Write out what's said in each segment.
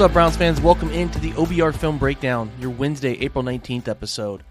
What's up, Browns fans? Welcome into the OBR Film Breakdown, your Wednesday, April 19th episode.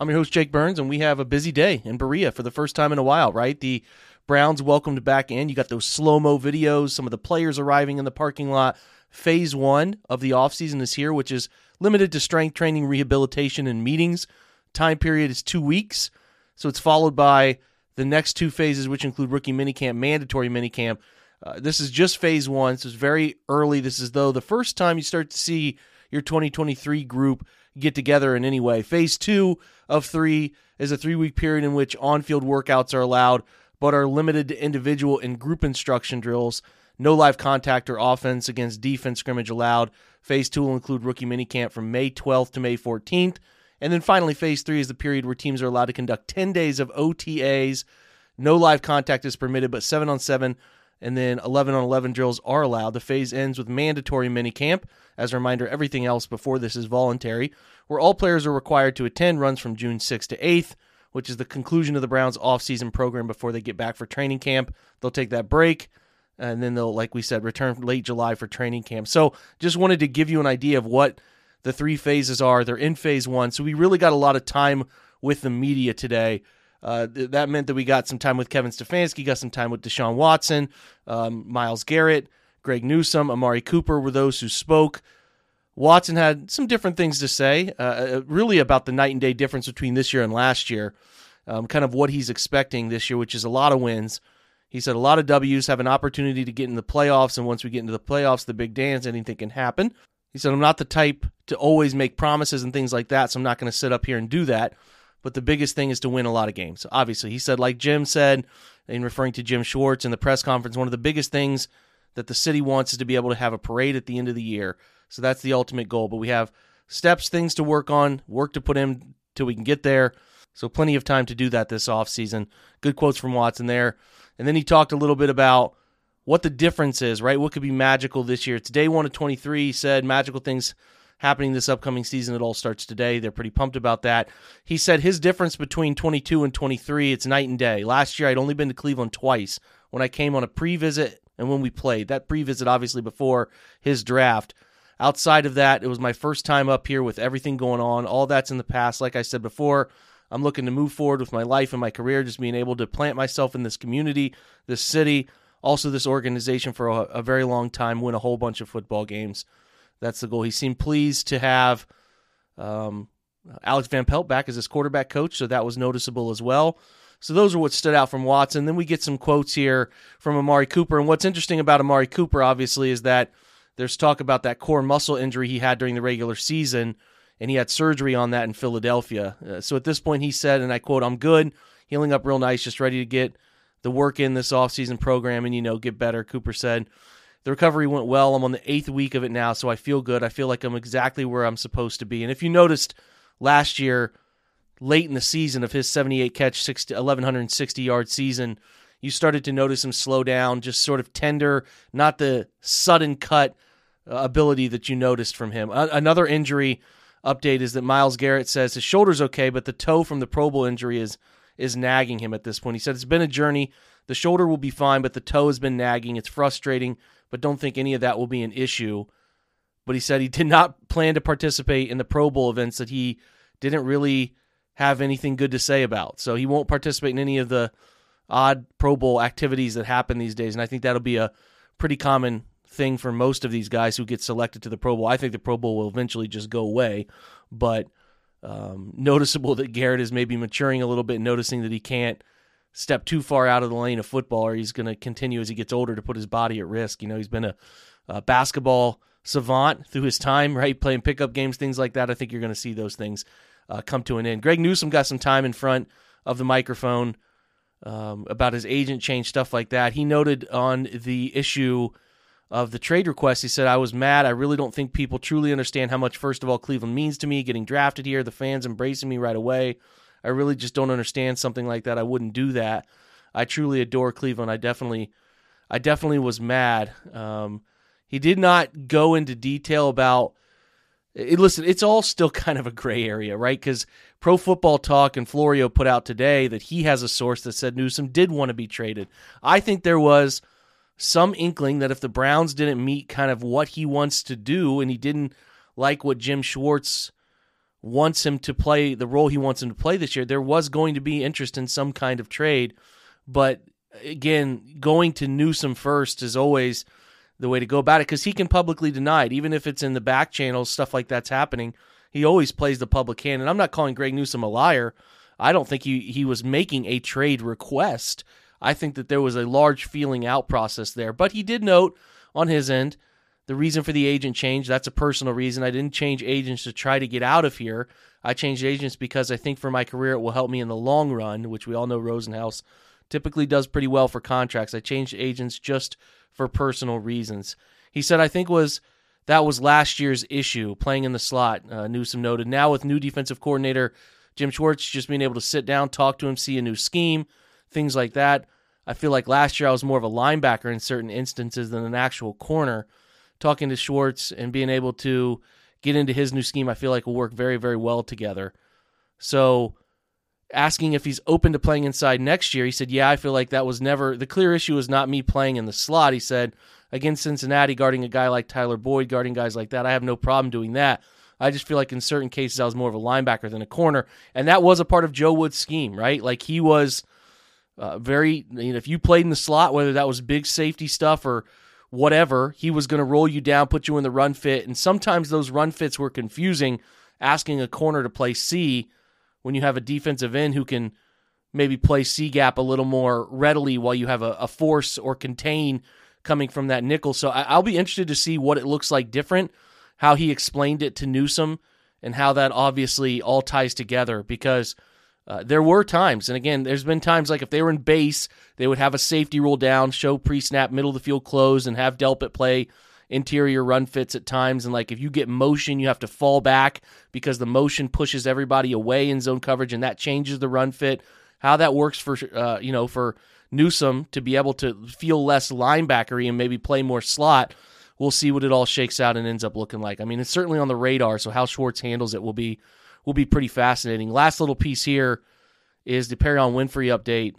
I'm your host, Jake Burns, and we have a busy day in Berea for the first time in a while, right? The Browns welcomed back in. You got those slow mo videos, some of the players arriving in the parking lot. Phase one of the offseason is here, which is limited to strength training, rehabilitation, and meetings. Time period is two weeks. So it's followed by the next two phases, which include rookie minicamp, mandatory minicamp. Uh, this is just phase one, so it's very early. This is though the first time you start to see your 2023 group get together in any way. Phase two of three is a three week period in which on field workouts are allowed, but are limited to individual and group instruction drills. No live contact or offense against defense scrimmage allowed. Phase two will include rookie minicamp from May 12th to May 14th. And then finally, phase three is the period where teams are allowed to conduct 10 days of OTAs. No live contact is permitted, but 7 on 7 and then 11 on 11 drills are allowed. The phase ends with mandatory minicamp. As a reminder, everything else before this is voluntary, where all players are required to attend runs from June 6th to 8th, which is the conclusion of the Browns' offseason program before they get back for training camp. They'll take that break, and then they'll, like we said, return late July for training camp. So just wanted to give you an idea of what the three phases are. They're in phase one, so we really got a lot of time with the media today. Uh, th- that meant that we got some time with Kevin Stefanski, got some time with Deshaun Watson, um, Myles Garrett, Greg Newsome, Amari Cooper were those who spoke. Watson had some different things to say, uh, really about the night and day difference between this year and last year, um, kind of what he's expecting this year, which is a lot of wins. He said a lot of W's have an opportunity to get in the playoffs, and once we get into the playoffs, the big dance, anything can happen. He said, I'm not the type to always make promises and things like that, so I'm not going to sit up here and do that. But the biggest thing is to win a lot of games. Obviously, he said, like Jim said, in referring to Jim Schwartz in the press conference, one of the biggest things that the city wants is to be able to have a parade at the end of the year. So that's the ultimate goal. But we have steps, things to work on, work to put in till we can get there. So plenty of time to do that this offseason. Good quotes from Watson there. And then he talked a little bit about what the difference is, right? What could be magical this year? It's day one of 23. He said magical things happening this upcoming season. It all starts today. They're pretty pumped about that. He said his difference between 22 and 23, it's night and day. Last year, I'd only been to Cleveland twice when I came on a pre visit and when we played. That pre visit, obviously, before his draft. Outside of that, it was my first time up here with everything going on. All that's in the past. Like I said before, I'm looking to move forward with my life and my career, just being able to plant myself in this community, this city, also this organization for a, a very long time, win a whole bunch of football games. That's the goal. He seemed pleased to have um, Alex Van Pelt back as his quarterback coach, so that was noticeable as well. So those are what stood out from Watson. Then we get some quotes here from Amari Cooper. And what's interesting about Amari Cooper, obviously, is that there's talk about that core muscle injury he had during the regular season, and he had surgery on that in Philadelphia. Uh, so at this point, he said, and I quote, I'm good, healing up real nice, just ready to get the work in this offseason program and, you know, get better. Cooper said, the recovery went well. I'm on the eighth week of it now, so I feel good. I feel like I'm exactly where I'm supposed to be. And if you noticed last year, late in the season of his 78 catch, 60, 1160 yard season, you started to notice him slow down, just sort of tender, not the sudden cut uh, ability that you noticed from him. A- another injury update is that Myles Garrett says his shoulder's okay, but the toe from the Pro Bowl injury is is nagging him at this point. He said it's been a journey. The shoulder will be fine, but the toe has been nagging. It's frustrating, but don't think any of that will be an issue. But he said he did not plan to participate in the Pro Bowl events that he didn't really have anything good to say about. So he won't participate in any of the odd Pro Bowl activities that happen these days. And I think that'll be a pretty common thing for most of these guys who get selected to the Pro Bowl. I think the Pro Bowl will eventually just go away, but um, noticeable that Garrett is maybe maturing a little bit, noticing that he can't step too far out of the lane of football, or he's going to continue as he gets older to put his body at risk. You know, he's been a, a basketball savant through his time, right? Playing pickup games, things like that. I think you're going to see those things uh, come to an end. Greg Newsome got some time in front of the microphone um, about his agent change, stuff like that. He noted on the issue of the trade request, he said, I was mad. I really don't think people truly understand how much, first of all, Cleveland means to me, getting drafted here, the fans embracing me right away. I really just don't understand something like that. I wouldn't do that. I truly adore Cleveland. I definitely, I definitely was mad. Um, he did not go into detail about. It, listen, it's all still kind of a gray area, right? Because Pro Football Talk and Florio put out today that he has a source that said Newsome did want to be traded. I think there was some inkling that if the Browns didn't meet kind of what he wants to do and he didn't like what Jim Schwartz wants him to play, the role he wants him to play this year, there was going to be interest in some kind of trade. But again, going to Newsome first is always the way to go about it because he can publicly deny it, even if it's in the back channels, stuff like that's happening. He always plays the public hand. And I'm not calling Greg Newsome a liar. I don't think he, he was making a trade request. I think that there was a large feeling out process there. But he did note on his end the reason for the agent change. That's a personal reason. I didn't change agents to try to get out of here. I changed agents because I think for my career it will help me in the long run, which we all know Rosenhaus typically does pretty well for contracts. I changed agents just for personal reasons. He said, I think was that was last year's issue, playing in the slot. Uh, Newsome noted. Now with new defensive coordinator Jim Schwartz, just being able to sit down, talk to him, see a new scheme, things like that. I feel like last year I was more of a linebacker in certain instances than an actual corner. Talking to Schwartz and being able to get into his new scheme, I feel like will work very, very well together. So, asking if he's open to playing inside next year, he said, Yeah, I feel like that was never the clear issue was not me playing in the slot. He said, Against Cincinnati, guarding a guy like Tyler Boyd, guarding guys like that, I have no problem doing that. I just feel like in certain cases I was more of a linebacker than a corner. And that was a part of Joe Woods' scheme, right? Like he was uh, very, you know, if you played in the slot, whether that was big safety stuff or whatever, he was going to roll you down, put you in the run fit. And sometimes those run fits were confusing, asking a corner to play C when you have a defensive end who can maybe play C gap a little more readily while you have a, a force or contain coming from that nickel. So I, I'll be interested to see what it looks like different, how he explained it to Newsome, and how that obviously all ties together because – uh, there were times, and again, there's been times like if they were in base, they would have a safety rule down, show pre snap, middle of the field close, and have Delpit play interior run fits at times. And like if you get motion, you have to fall back because the motion pushes everybody away in zone coverage, and that changes the run fit. How that works for uh, you know for Newsome to be able to feel less linebackery and maybe play more slot. We'll see what it all shakes out and ends up looking like. I mean, it's certainly on the radar, so how Schwartz handles it will be will be pretty fascinating. Last little piece here is the Perrion Winfrey update.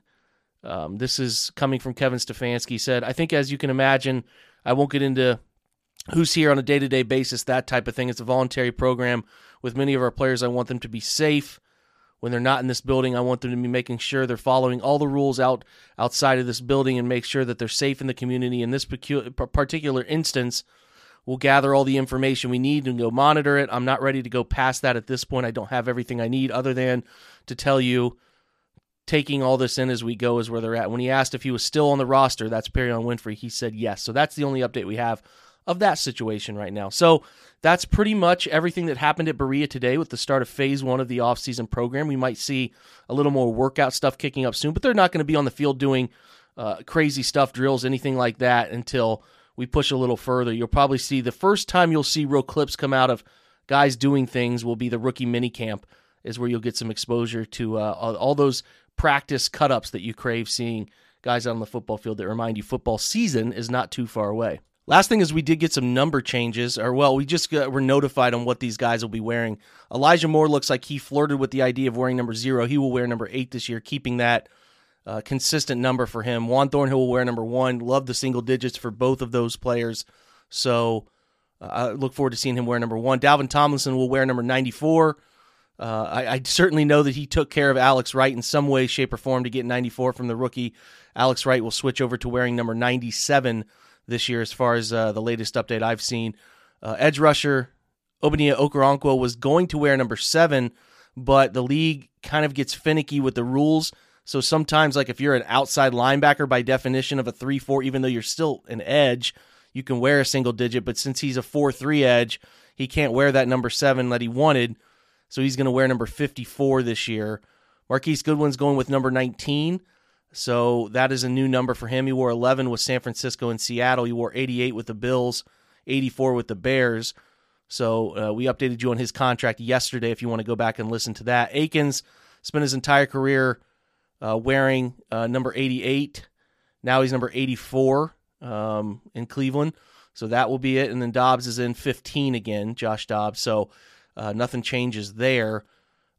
Um, this is coming from Kevin Stefanski. Said, I think as you can imagine, I won't get into who's here on a day to day basis, that type of thing. It's a voluntary program. With many of our players, I want them to be safe. When they're not in this building, I want them to be making sure they're following all the rules out outside of this building and make sure that they're safe in the community. In this particular instance, We'll gather all the information we need and go monitor it. I'm not ready to go past that at this point. I don't have everything I need other than to tell you taking all this in as we go is where they're at. When he asked if he was still on the roster, that's Perrion Winfrey, he said yes. So that's the only update we have of that situation right now. So that's pretty much everything that happened at Berea today with the start of phase one of the offseason program. We might see a little more workout stuff kicking up soon, but they're not going to be on the field doing uh, crazy stuff, drills, anything like that until we push a little further, you'll probably see the first time you'll see real clips come out of guys doing things will be the rookie mini camp is where you'll get some exposure to uh, all, those practice cut ups that you crave seeing guys out on the football field that remind you football season is not too far away. Last thing is we did get some number changes, or well, we just got, were notified on what these guys will be wearing. Elijah Moore looks like he flirted with the idea of wearing number zero. He will wear number eight this year, keeping that uh, consistent number for him. Juan Thornhill will wear number one. Love the single digits for both of those players. So uh, I look forward to seeing him wear number one. Dalvin Tomlinson will wear number 94. Uh, I, I, certainly know that he took care of Alex Wright in some way, shape, or form to get 94 from the rookie. Alex Wright will switch over to wearing number 97 this year, as far as uh, the latest update I've seen. Uh, edge rusher Ogbonnia Okoronkwo was going to wear number seven, but the league kind of gets finicky with the rules. So sometimes, like if you're an outside linebacker by definition of a 3 4, even though you're still an edge, you can wear a single digit. But since he's a 4 3 edge, he can't wear that number seven that he wanted. So he's going to wear number 54 this year. Marquise Goodwin's going with number 19. So that is a new number for him. He wore 11 with San Francisco and Seattle. He wore 88 with the Bills, 84 with the Bears. So uh, we updated you on his contract yesterday if you want to go back and listen to that. Akins spent his entire career uh, wearing uh, number 88. Now he's number 84 um, in Cleveland. So that will be it. And then Dobbs is in 15 again, Josh Dobbs. So uh, nothing changes there.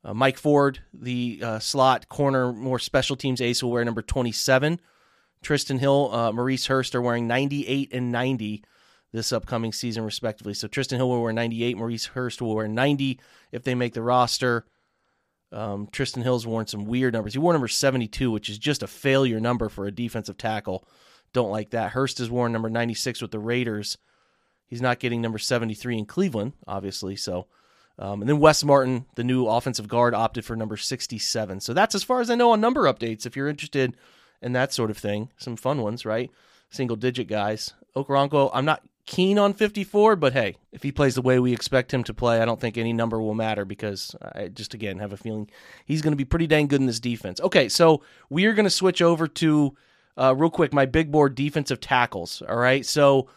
Uh, Mike Ford, the uh, slot corner, more special teams ace, will wear number 27. Trysten Hill, uh, Maurice Hurst are wearing 98 and 90 this upcoming season, respectively. So Trysten Hill will wear 98. Maurice Hurst will wear 90 if they make the roster. Um, Trysten Hill's worn some weird numbers. He wore number 72, which is just a failure number for a defensive tackle. Don't like that. Hurst has worn number 96 with the Raiders. He's not getting number 73 in Cleveland, obviously. So um, and then Wes Martin, the new offensive guard, opted for number 67. So that's as far as I know on number updates. If you're interested in that sort of thing, some fun ones, right? Single digit guys. Okoronkwo, I'm not keen on 54, but hey, if he plays the way we expect him to play, I don't think any number will matter because I just, again, have a feeling he's going to be pretty dang good in this defense. Okay, so we are going to switch over to, uh, real quick, my big board defensive tackles. All right, so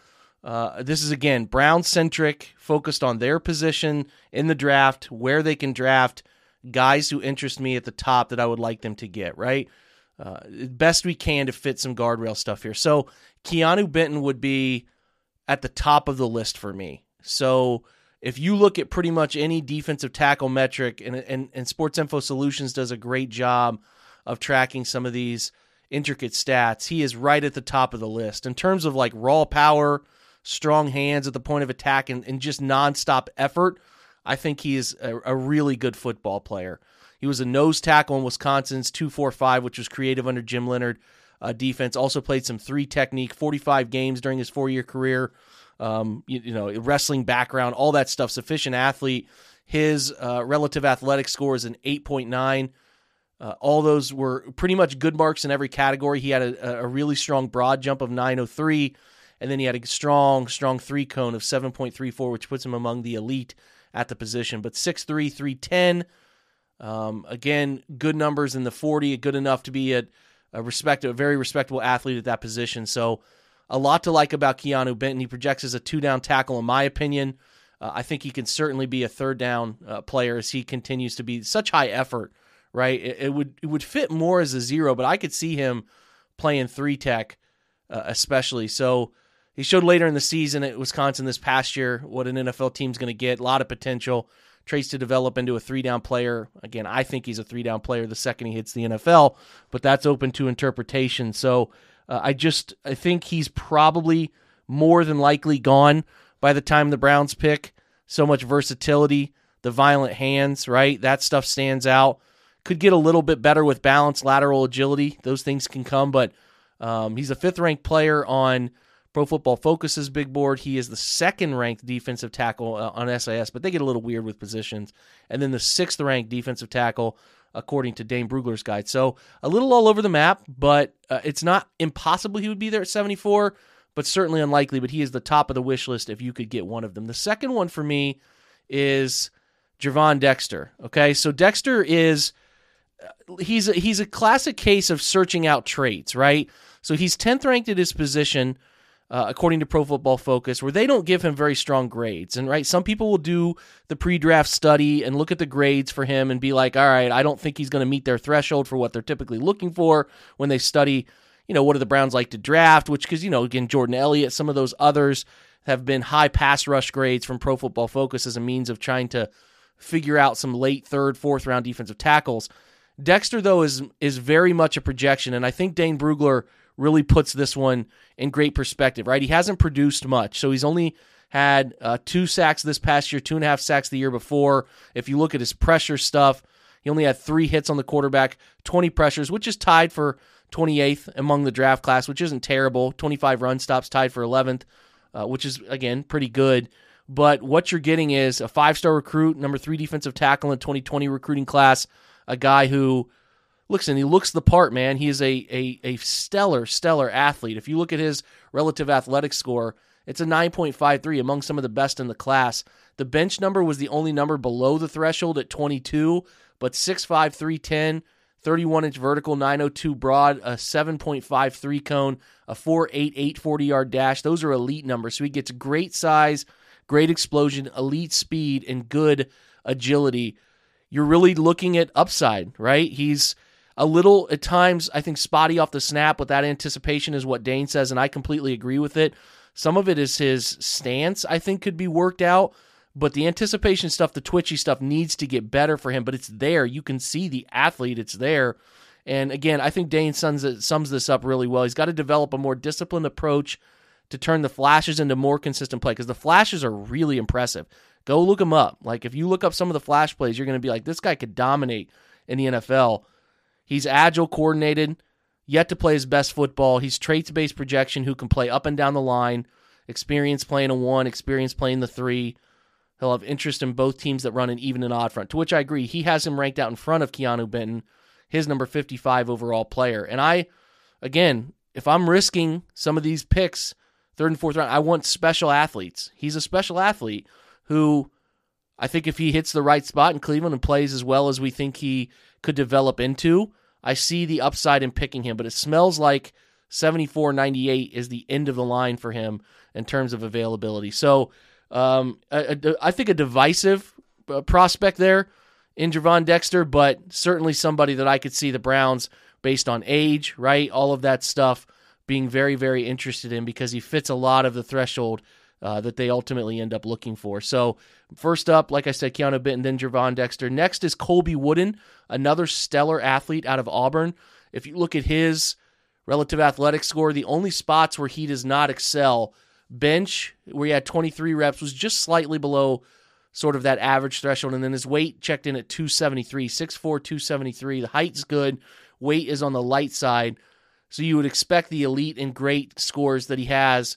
uh, this is again Brown centric, focused on their position in the draft, where they can draft guys who interest me at the top that I would like them to get. Right, uh, best we can to fit some guardrail stuff here. So Keanu Benton would be at the top of the list for me. So if you look at pretty much any defensive tackle metric, and, and, and Sports Info Solutions does a great job of tracking some of these intricate stats, he is right at the top of the list in terms of like raw power strong hands at the point of attack, and, and just nonstop effort, I think he is a, a really good football player. He was a nose tackle in Wisconsin's 245, which was creative under Jim Leonhard uh, defense. Also played some three technique, 45 games during his four year career. Um, you, you, know, wrestling background, all that stuff. Sufficient athlete. His uh, relative athletic score is an 8.9. Uh, all those were pretty much good marks in every category. He had a, a really strong broad jump of 903 and then he had a strong, strong three cone of 7.34, which puts him among the elite at the position. But 6'3, 310. Um, again, good numbers in the 40, good enough to be a, a respect, a very respectable athlete at that position. So, a lot to like about Keanu Benton. He projects as a two down tackle, in my opinion. Uh, I think he can certainly be a third down uh, player as he continues to be such high effort. Right, it, it, would it would fit more as a zero, but I could see him playing three tech, uh, especially. So he showed later in the season at Wisconsin this past year what an NFL team's going to get. A lot of potential. Traits to develop into a three down player. Again, I think he's a three down player the second he hits the NFL, but that's open to interpretation. So uh, I just I think he's probably more than likely gone by the time the Browns pick. So much versatility, the violent hands, right? That stuff stands out. Could get a little bit better with balance, lateral agility. Those things can come, but um, he's a fifth ranked player on Pro Football Focus's big board. He is the second ranked defensive tackle uh, on SIS, but they get a little weird with positions. And then the sixth ranked defensive tackle, according to Dane Brugler's guide. So a little all over the map, but uh, it's not impossible he would be there at 74, but certainly unlikely. But he is the top of the wish list if you could get one of them. The second one for me is Gervon Dexter. Okay, so Dexter is uh, he's a, he's a classic case of searching out traits, right? So he's 10th ranked at his position uh, according to Pro Football Focus, where they don't give him very strong grades. And right, some people will do the pre-draft study and look at the grades for him and be like, "All right, I don't think he's going to meet their threshold for what they're typically looking for when they study." You know, what do the Browns like to draft? Which, because you know, again, Jordan Elliott, some of those others have been high pass rush grades from Pro Football Focus as a means of trying to figure out some late third, fourth round defensive tackles. Dexter, though, is is very much a projection, and I think Dane Brugler really puts this one in great perspective, right? He hasn't produced much, so he's only had uh, two sacks this past year, two and a half sacks the year before. If you look at his pressure stuff, he only had three hits on the quarterback, 20 pressures, which is tied for 28th among the draft class, which isn't terrible. 25 run stops, tied for 11th, uh, which is, again, pretty good. But what you're getting is a five star recruit, number three defensive tackle in 2020 recruiting class, a guy who looks and he looks the part, man. He is a, a, a stellar, stellar athlete. If you look at his relative athletic score, it's a 9.53 among some of the best in the class. The bench number was the only number below the threshold at 22, but 6'5, 310, 31 inch vertical, 902 broad, a 7.53 cone, a 4'8, 40 yard dash. Those are elite numbers. So he gets great size, great explosion, elite speed, and good agility. You're really looking at upside, right? He's a little at times I think spotty off the snap with that anticipation is what Dane says and I completely agree with it. Some of it is his stance I think could be worked out, but the anticipation stuff, the twitchy stuff needs to get better for him, but it's there. You can see the athlete, it's there. And again, I think Dane sums, sums this up really well. He's got to develop a more disciplined approach to turn the flashes into more consistent play because the flashes are really impressive. Go look them up. Like if you look up some of the flash plays, you're going to be like, this guy could dominate in the NFL. He's agile, coordinated, yet to play his best football. He's traits based projection who can play up and down the line, experience playing a one, experience playing the three. He'll have interest in both teams that run an even and odd front, to which I agree. He has him ranked out in front of Keanu Benton, his number 55 overall player. And I, again, if I'm risking some of these picks, third and fourth round, I want special athletes. He's a special athlete who I think if he hits the right spot in Cleveland and plays as well as we think he could develop into, I see the upside in picking him, but it smells like 74 98 is the end of the line for him in terms of availability. So um, a, a, I think a divisive uh, prospect there in Gervon Dexter, but certainly somebody that I could see the Browns, based on age, right? All of that stuff, being very, very interested in because he fits a lot of the threshold uh, that they ultimately end up looking for. So, first up, like I said, Keanu Benton, then Gervon Dexter. Next is Colby Wooden, another stellar athlete out of Auburn. If you look at his relative athletic score, the only spots where he does not excel, bench, where he had 23 reps, was just slightly below sort of that average threshold. And then his weight checked in at 273, 6'4, 273. The height's good, weight is on the light side. So you would expect the elite and great scores that he has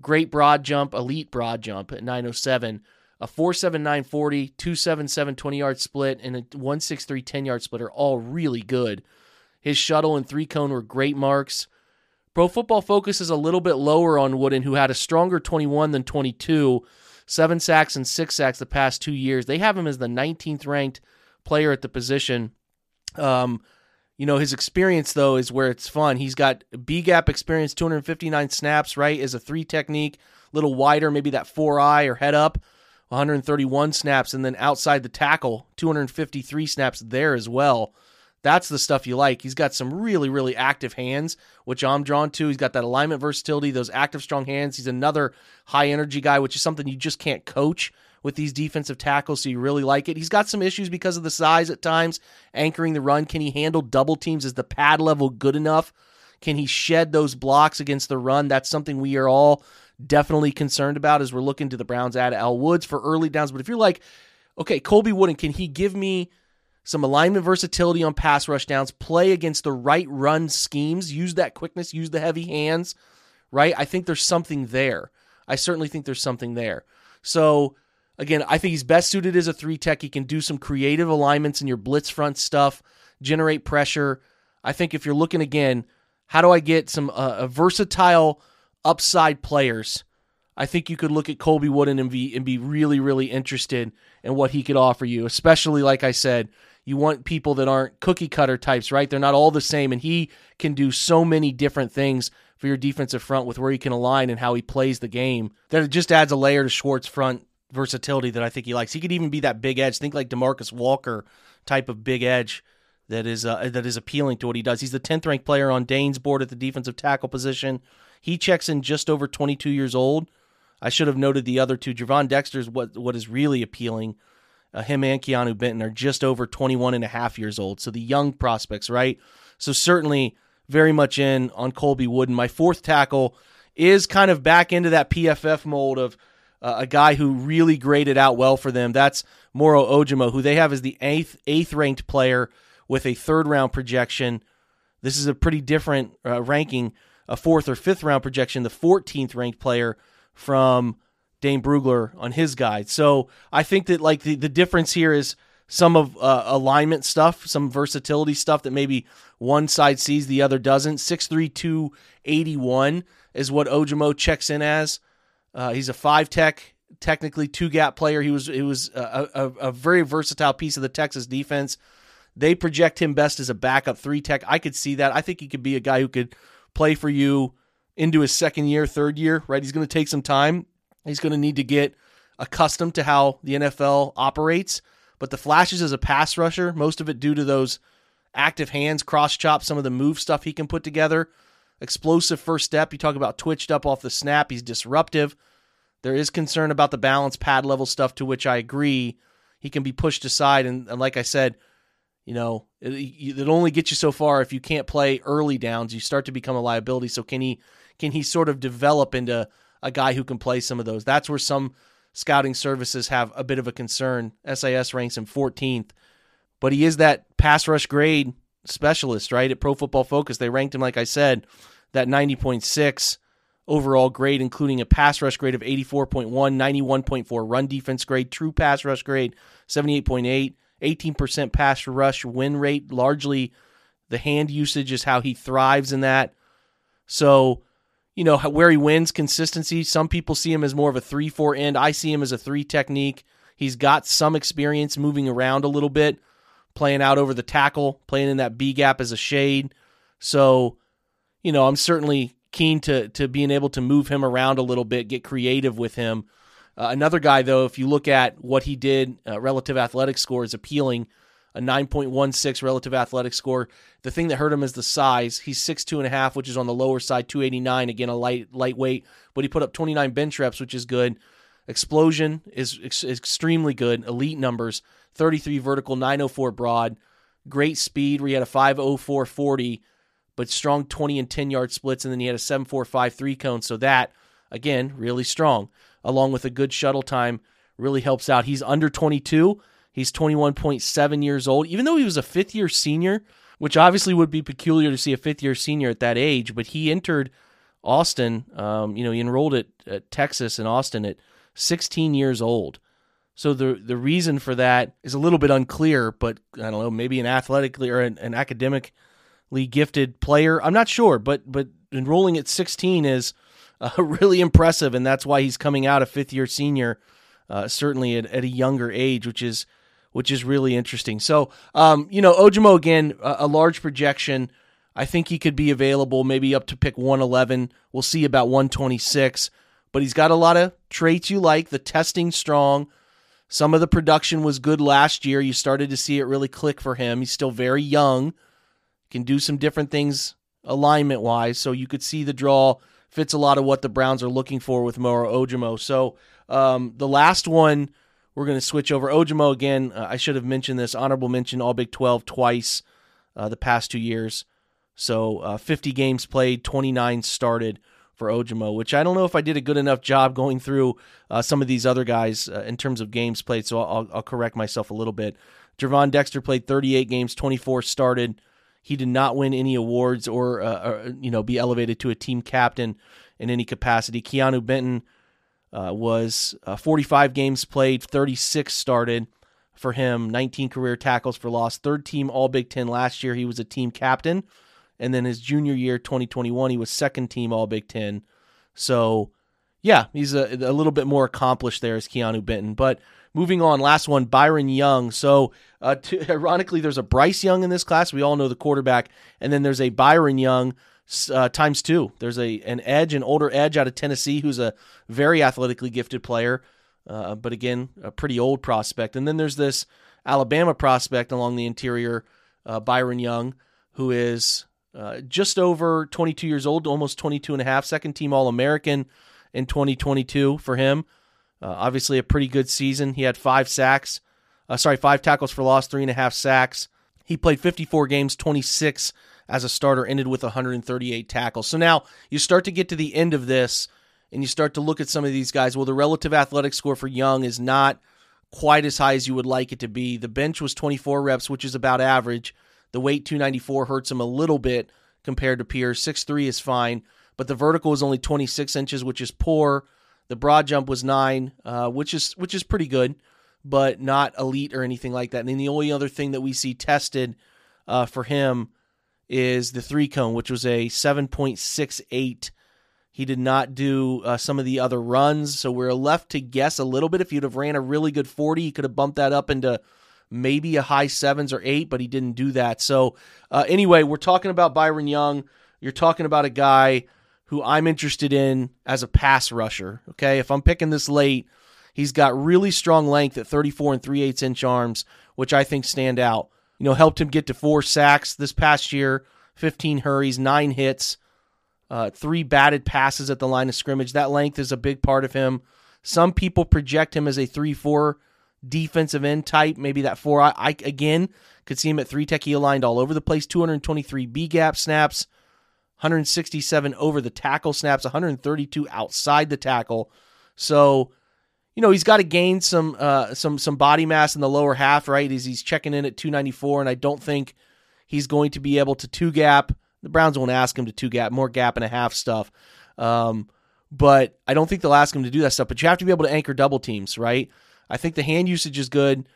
Great broad jump, elite broad jump at 907. A 47940, 277 20 yard split, and a 163 10 yard split are all really good. His shuttle and three cone were great marks. Pro Football Focus is a little bit lower on Wooden, who had a stronger 21 than 22, seven sacks and six sacks the past two years. They have him as the 19th ranked player at the position. Um, you know, his experience though is where it's fun. He's got B gap experience, 259 snaps, right? Is a three technique, a little wider, maybe that four eye or head up, 131 snaps, and then outside the tackle, 253 snaps there as well. That's the stuff you like. He's got some really, really active hands, which I'm drawn to. He's got that alignment versatility, those active, strong hands. He's another high energy guy, which is something you just can't coach with these defensive tackles, so you really like it. He's got some issues because of the size at times, anchoring the run. Can he handle double teams? Is the pad level good enough? Can he shed those blocks against the run? That's something we are all definitely concerned about as we're looking to the Browns add Al Woods for early downs. But if you're like, okay, Colby Wooden, can he give me some alignment versatility on pass rush downs, play against the right run schemes, use that quickness, use the heavy hands, right? I think there's something there. I certainly think there's something there. So Again, I think he's best suited as a three tech. He can do some creative alignments in your blitz front stuff, generate pressure. I think if you're looking again, how do I get some uh, versatile upside players? I think you could look at Colby Wooden and be and be really really interested in what he could offer you. Especially like I said, you want people that aren't cookie cutter types, right? They're not all the same, and he can do so many different things for your defensive front with where he can align and how he plays the game. That it just adds a layer to Schwartz' front versatility that I think he likes. He could even be that big edge. Think like Demarcus Walker type of big edge that is uh, that is appealing to what he does. He's the 10th ranked player on Dane's board at the defensive tackle position. He checks in just over 22 years old. I should have noted the other two. Gervon Dexter's what what is really appealing. Uh, him and Keanu Benton are just over 21 and a half years old. So the young prospects, right? So certainly very much in on Colby Wooden. My fourth tackle is kind of back into that PFF mold of uh, a guy who really graded out well for them. That's Moro Ojomo, who they have as the eighth eighth ranked player with a third round projection. This is a pretty different uh, ranking, a fourth or fifth round projection, the 14th ranked player from Dane Brugler on his guide. So I think that like the, the difference here is some of uh, alignment stuff, some versatility stuff that maybe one side sees, the other doesn't. Six three two eighty one is what Ojomo checks in as. Uh, he's a five tech, technically two gap player. He was he was a, a, a very versatile piece of the Texas defense. They project him best as a backup three tech. I could see that. I think he could be a guy who could play for you into his second year, third year, right? He's going to take some time. He's going to need to get accustomed to how the NFL operates. But the flashes as a pass rusher, most of it due to those active hands, cross chop, some of the move stuff he can put together. Explosive first step. You talk about twitched up off the snap. He's disruptive. There is concern about the balance pad level stuff, to which I agree. He can be pushed aside. And, and like I said, you know, it, it only gets you so far if you can't play early downs. You start to become a liability. So can he can he sort of develop into a guy who can play some of those? That's where some scouting services have a bit of a concern. SIS ranks him 14th, but he is that pass rush grade specialist, right? At Pro Football Focus, they ranked him, like I said, that 90.6 overall grade, including a pass rush grade of 84.1, 91.4 run defense grade, true pass rush grade 78.8 18% pass rush win rate. Largely, the hand usage is how he thrives in that. So, you know, where he wins consistency. Some people see him as more of a 3 4 end. I see him as a 3 technique. He's got some experience moving around a little bit, playing out over the tackle, playing in that B gap as a shade. So, you know, I'm certainly keen to to being able to move him around a little bit, get creative with him. Uh, another guy, though, if you look at what he did, uh, relative athletic score is appealing. A 9.16 relative athletic score. The thing that hurt him is the size. He's 6'2 and a half, which is on the lower side, 289. Again, a light lightweight, but he put up 29 bench reps, which is good. Explosion is ex- extremely good. Elite numbers 33 vertical, 904 broad. Great speed where he had a 504 40, but strong 20 and 10 yard splits. And then he had a 745 three cone. So that, again, really strong along with a good shuttle time, really helps out. He's under 22. He's 21.7 years old. Even though he was a fifth year senior, which obviously would be peculiar to see a fifth year senior at that age, but he entered Austin. Um, you know, he enrolled at, at Texas in Austin at 16 years old. So the the reason for that is a little bit unclear, but I don't know, maybe an athletically or an, an academically gifted player. I'm not sure, but but enrolling at 16 is uh, really impressive, and that's why he's coming out a fifth year senior, uh, certainly at, at, a younger age, which is which is really interesting. So, um, you know, Ojomo again, a, a, large projection. I think he could be available maybe up to pick 111. We'll see about 126, but he's got a lot of traits you like. The testing strong. Some of the production was good last year. You started to see it really click for him. He's still very young, can do some different things alignment wise. So you could see the draw fits a lot of what the Browns are looking for with Moro Ojomo. So um, the last one, we're going to switch over. Ojomo again, uh, I should have mentioned this. Honorable mention All Big 12 twice uh, the past two years. So uh, 50 games played, 29 started for Ojomo, which I don't know if I did a good enough job going through uh, some of these other guys uh, in terms of games played. So I'll, I'll correct myself a little bit. Gervon Dexter played 38 games, 24 started. He did not win any awards or, uh, or you know be elevated to a team captain in any capacity. Keanu Benton uh, was uh, 45 games played, 36 started for him, 19 career tackles for loss, third team All Big Ten last year. He was a team captain, and then his junior year, 2021, he was second team All Big Ten. So, yeah, he's a, a little bit more accomplished there as Keanu Benton, but Moving on, last one, Byron Young. So, uh, to, ironically, there's a Bryce Young in this class. We all know the quarterback, and then there's a Byron Young uh, times two. There's a an edge, an older edge out of Tennessee, who's a very athletically gifted player, uh, but again, a pretty old prospect. And then there's this Alabama prospect along the interior, uh, Byron Young, who is uh, just over 22 years old, almost 22 and a half, second team All American in 2022 for him. Uh, obviously, a pretty good season. He had five sacks, uh, sorry, five tackles for loss, three and a half sacks. He played 54 games, 26 as a starter, ended with 138 tackles. So now you start to get to the end of this and you start to look at some of these guys. Well, the relative athletic score for Young is not quite as high as you would like it to be. The bench was 24 reps, which is about average. The weight 294 hurts him a little bit compared to peers. 6'3 is fine, but the vertical is only 26 inches, which is poor. The broad jump was nine, uh, which is which is pretty good, but not elite or anything like that. And then the only other thing that we see tested uh, for him is the three cone, which was a 7.68. He did not do uh, some of the other runs, so we're left to guess a little bit. If you'd have ran a really good 40, he could have bumped that up into maybe a high sevens or eight, but he didn't do that. So, uh, anyway, we're talking about Byron Young. You're talking about a guy who I'm interested in as a pass rusher. Okay, if I'm picking this late, he's got really strong length at 34 and 3 8 inch arms, which I think stand out. You know, helped him get to four sacks this past year, 15 hurries, nine hits, uh, three batted passes at the line of scrimmage. That length is a big part of him. Some people project him as a 3 4 defensive end type, maybe that four. I, I again could see him at three techie aligned all over the place, 223 B gap snaps, 167 over the tackle snaps, 132 outside the tackle. So, you know, he's got to gain some uh, some some body mass in the lower half, right? As he's checking in at 294, and I don't think he's going to be able to two gap. The Browns won't ask him to two gap, more gap and a half stuff. Um, but I don't think they'll ask him to do that stuff. But you have to be able to anchor double teams, right? I think the hand usage is good.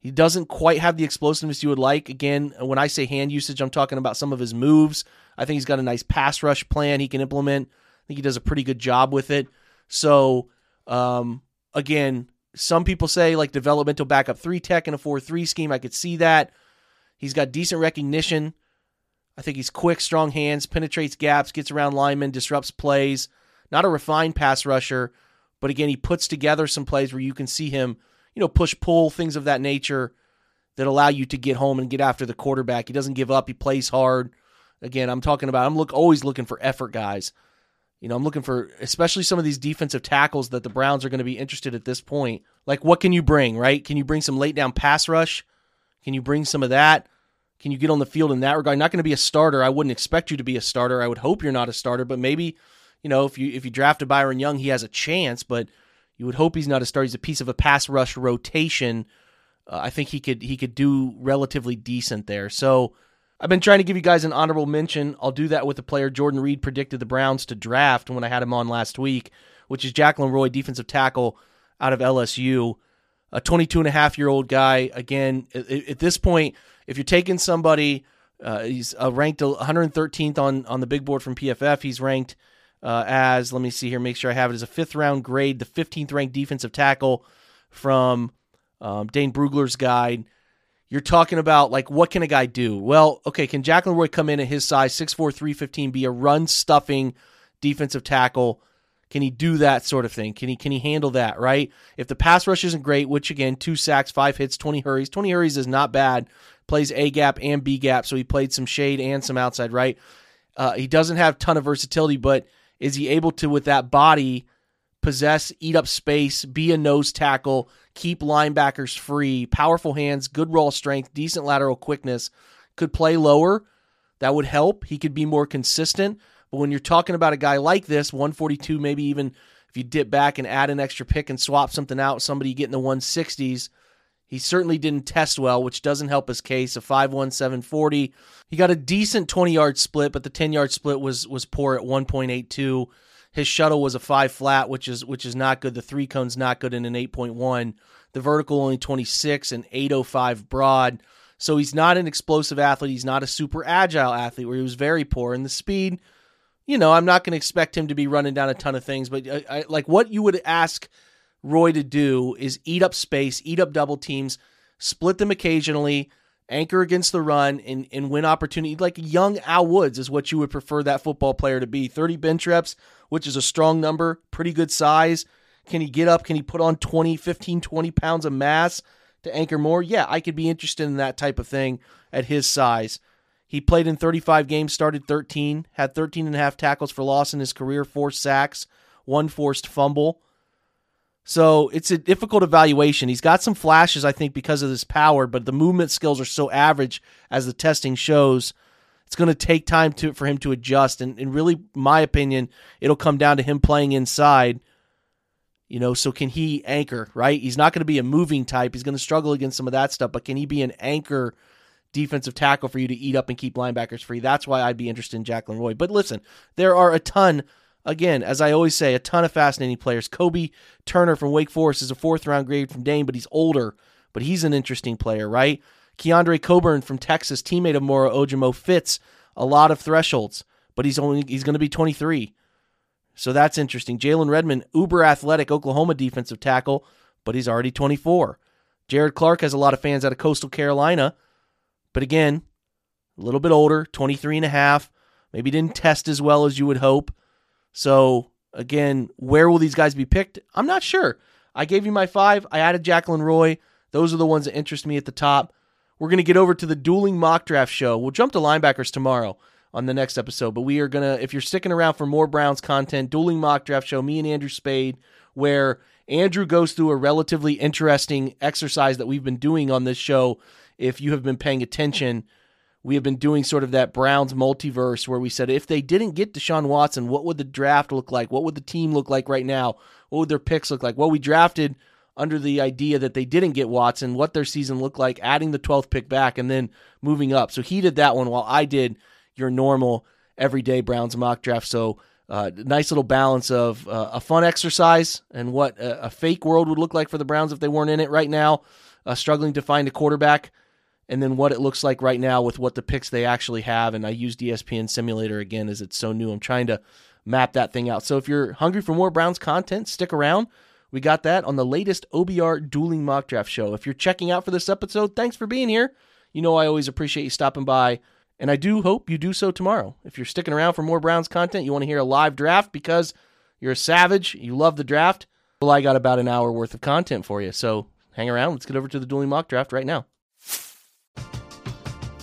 He doesn't quite have the explosiveness you would like. Again, when I say hand usage, I'm talking about some of his moves. I think he's got a nice pass rush plan he can implement. I think he does a pretty good job with it. So, um, again, some people say like developmental backup three tech in a 4 3 scheme. I could see that. He's got decent recognition. I think he's quick, strong hands, penetrates gaps, gets around linemen, disrupts plays. Not a refined pass rusher, but again, he puts together some plays where you can see him, you know, push pull, things of that nature that allow you to get home and get after the quarterback. He doesn't give up, he plays hard. Again, I'm talking about I'm look always looking for effort guys. You know, I'm looking for especially some of these defensive tackles that the Browns are going to be interested at this point. Like what can you bring, right? Can you bring some late down pass rush? Can you bring some of that? Can you get on the field in that regard? Not going to be a starter. I wouldn't expect you to be a starter. I would hope you're not a starter, but maybe you know, if you if you draft a Byron Young, he has a chance, but you would hope he's not a star. He's a piece of a pass rush rotation. Uh, I think he could he could do relatively decent there. So I've been trying to give you guys an honorable mention. I'll do that with the player Jordan Reed predicted the Browns to draft when I had him on last week, which is Jaquelin Roy, defensive tackle out of LSU. A 22 and a half year old guy. Again, at, at this point, if you're taking somebody, uh, he's uh, ranked 113th on, on the big board from PFF. He's ranked uh, as let me see here, make sure I have it as a fifth round grade, the 15th ranked defensive tackle from um, Dane Brugler's guide. You're talking about like what can a guy do? Well, okay, can Jaquelin Roy come in at his size, 6'4", 315, be a run stuffing defensive tackle? Can he do that sort of thing? Can he can he handle that, right? If the pass rush isn't great, which again, two sacks, five hits, 20 hurries. 20 hurries is not bad. Plays A gap and B gap, so he played some shade and some outside, right? Uh, he doesn't have ton of versatility, but is he able to, with that body, possess, eat up space, be a nose tackle, keep linebackers free, powerful hands, good raw strength, decent lateral quickness, could play lower. That would help. He could be more consistent. But when you're talking about a guy like this, 142, maybe even if you dip back and add an extra pick and swap something out, somebody getting the 160s, he certainly didn't test well, which doesn't help his case. A 5'1", 740. He got a decent 20 yard split, but the 10 yard split was was poor at 1.82. His shuttle was a five flat, which is which is not good. The three cone's not good in an 8.1. The vertical only 26 and 805 broad. So he's not an explosive athlete. He's not a super agile athlete where he was very poor. in the speed, you know, I'm not going to expect him to be running down a ton of things, but I, I, like what you would ask Roy to do is eat up space, eat up double teams, split them occasionally, anchor against the run and, and win opportunity. Like young Al Woods is what you would prefer that football player to be. 30 bench reps, which is a strong number, pretty good size. Can he get up? Can he put on 20, 15, 20 pounds of mass to anchor more? Yeah, I could be interested in that type of thing at his size. He played in 35 games, started 13, had 13 and a half tackles for loss in his career, four sacks, one forced fumble. So it's a difficult evaluation. He's got some flashes, I think, because of his power, but the movement skills are so average as the testing shows. It's going to take time to for him to adjust. And, and really, my opinion, it'll come down to him playing inside. You know, so can he anchor, right? He's not going to be a moving type. He's going to struggle against some of that stuff, but can he be an anchor defensive tackle for you to eat up and keep linebackers free? That's why I'd be interested in Jaquelin Roy. But listen, there are a ton again, as I always say, a ton of fascinating players. Kobe Turner from Wake Forest is a fourth round grade from Dane, but he's older, but he's an interesting player, right? Keondre Coburn from Texas, teammate of Moro Ojomo, fits a lot of thresholds, but he's only he's going to be 23. So that's interesting. Jalen Redmond, uber athletic Oklahoma defensive tackle, but he's already 24. Jerrod Clark has a lot of fans out of Coastal Carolina, but again, a little bit older, 23 and a half. Maybe didn't test as well as you would hope. So again, where will these guys be picked? I'm not sure. I gave you my five. I added Jaquelin Roy. Those are the ones that interest me at the top. We're going to get over to the dueling mock draft show. We'll jump to linebackers tomorrow on the next episode, but we are going to, if you're sticking around for more Browns content, dueling mock draft show, me and Andrew Spayde, where Andrew goes through a relatively interesting exercise that we've been doing on this show. If you have been paying attention, we have been doing sort of that Browns multiverse where we said if they didn't get Deshaun Watson, what would the draft look like? What would the team look like right now? What would their picks look like? Well, we drafted under the idea that they didn't get Watson, what their season looked like, adding the 12th pick back and then moving up. So he did that one while I did your normal everyday Browns mock draft. So uh, nice little balance of uh, a fun exercise and what a, a, fake world would look like for the Browns if they weren't in it right now, uh, struggling to find a quarterback and then what it looks like right now with what the picks they actually have. And I used ESPN Simulator again as it's so new. I'm trying to map that thing out. So if you're hungry for more Browns content, stick around. We got that on the latest OBR dueling mock draft show. If you're checking out for this episode, thanks for being here. You know I always appreciate you stopping by, and I do hope you do so tomorrow. If you're sticking around for more Browns content, you want to hear a live draft because you're a savage, you love the draft. Well, I got about an hour worth of content for you. So hang around. Let's get over to the dueling mock draft right now.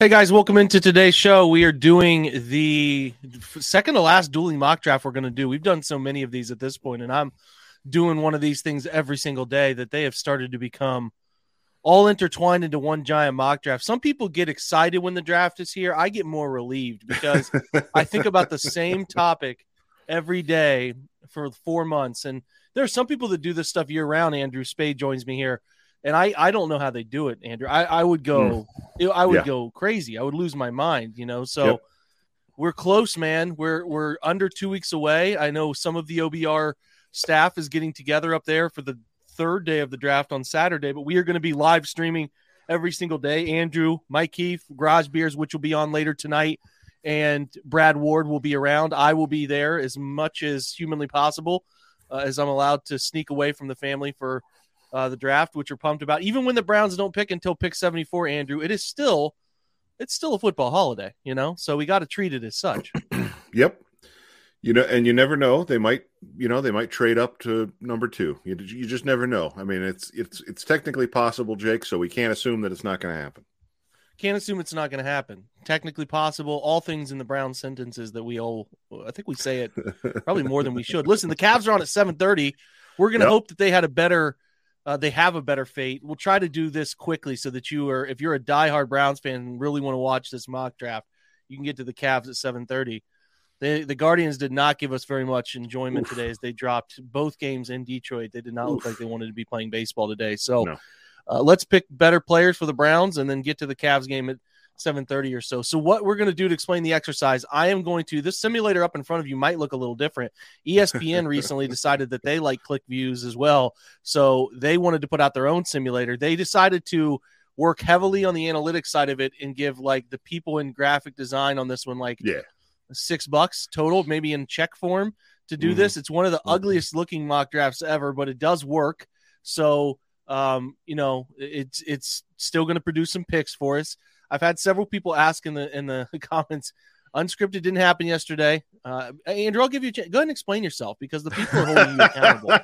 Hey guys, welcome into today's show. We are doing the second to last dueling mock draft we're going to do. We've done so many of these at this point, and I'm doing one of these things every single day that they have started to become all intertwined into one giant mock draft. Some people get excited when the draft is here. I get more relieved because I think about the same topic every day for four months. And there are some people that do this stuff year round. Andrew Spayde joins me here and I, I don't know how they do it, Andrew. I, I would go, mm. I would yeah. go crazy. I would lose my mind, you know. So yep. we're close, man. We're we're under two weeks away. I know some of the OBR staff is getting together up there for the third day of the draft on Saturday, but we are going to be live streaming every single day. Andrew, Mike Keefe, Garage Beers, which will be on later tonight, and Brad Ward will be around. I will be there as much as humanly possible, uh, as I'm allowed to sneak away from the family for uh, the draft, which we're pumped about. Even when the Browns don't pick until pick 74, Andrew, it is still it's still a football holiday, you know. So we got to treat it as such. yep. You know, and you never know. They might, you know, they might trade up to number two. You, you just never know. I mean, it's it's it's technically possible, Jake. So we can't assume that it's not going to happen. Can't assume it's not going to happen. Technically possible. All things in the Brown sentences that we all, I think we say it probably more than we should. Listen, the Cavs are on at seven thirty. We're going to yep. hope that they had a better uh, they have a better fate. We'll try to do this quickly so that you are, if you're a diehard Browns fan and really want to watch this mock draft, you can get to the Cavs at 7:30. They, the Guardians did not give us very much enjoyment Oof. today as they dropped both games in Detroit. They did not Oof. look like they wanted to be playing baseball today. So no. uh, let's pick better players for the Browns and then get to the Cavs game at 7:30 or so. So what we're going to do to explain the exercise, I am going to this simulator up in front of you might look a little different. ESPN recently decided that they like click views as well, so they wanted to put out their own simulator. They decided to work heavily on the analytics side of it and give like the people in graphic design on this one like yeah. 6 bucks total maybe in check form to do mm-hmm. this. It's one of the mm-hmm. ugliest looking mock drafts ever, but it does work. So um, you know, it's it's still going to produce some picks for us. I've had several people ask in the in the comments. Unscripted didn't happen yesterday. Uh, Andrew, I'll give you a chance. Go ahead and explain yourself because the people are holding you accountable.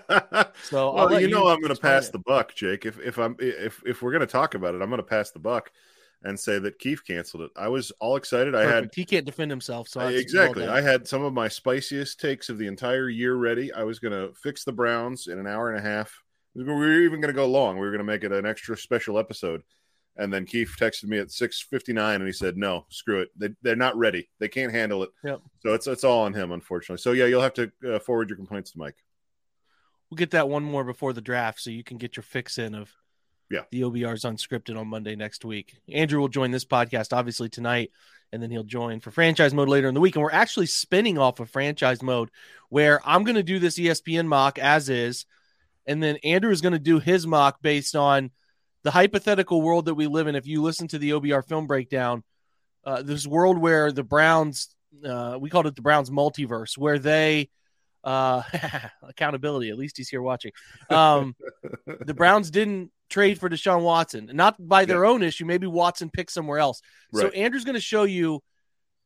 So, well, you know, you I'm going to pass it. the buck, Jake. If if I'm if if we're going to talk about it, I'm going to pass the buck and say that Keefe canceled it. I was all excited. Perfect. I had he can't defend himself, so exactly. I had some of my spiciest takes of the entire year ready. I was going to fix the Browns in an hour and a half. We were even going to go long. We were going to make it an extra special episode. And then Keefe texted me at 6:59 and he said, "No, screw it. They, they're not ready. They can't handle it." Yep. So it's it's all on him, unfortunately. So yeah, you'll have to uh, forward your complaints to Mike. We'll get that one more before the draft, so you can get your fix in of yeah the OBRs unscripted on Monday next week. Andrew will join this podcast obviously tonight, and then he'll join for franchise mode later in the week. And we're actually spinning off of franchise mode, where I'm going to do this ESPN mock as is, and then Andrew is going to do his mock based on the hypothetical world that we live in, if you listen to the OBR film breakdown, uh, this world where the Browns, uh, we called it the Browns multiverse, where they, uh, accountability, at least he's here watching. Um, the Browns didn't trade for Deshaun Watson, not by their yeah. own issue. Maybe Watson picked somewhere else. Right. So Andrew's going to show you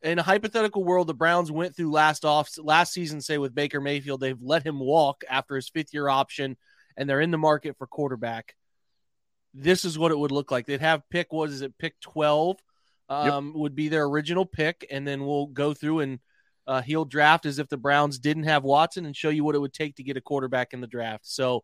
in a hypothetical world the Browns went through last off last season, say with Baker Mayfield, they've let him walk after his fifth year option, and they're in the market for quarterback this is what it would look like. They'd have pick, what is it, pick 12 um, yep. would be their original pick. And then we'll go through and uh, he'll draft as if the Browns didn't have Watson and show you what it would take to get a quarterback in the draft. So,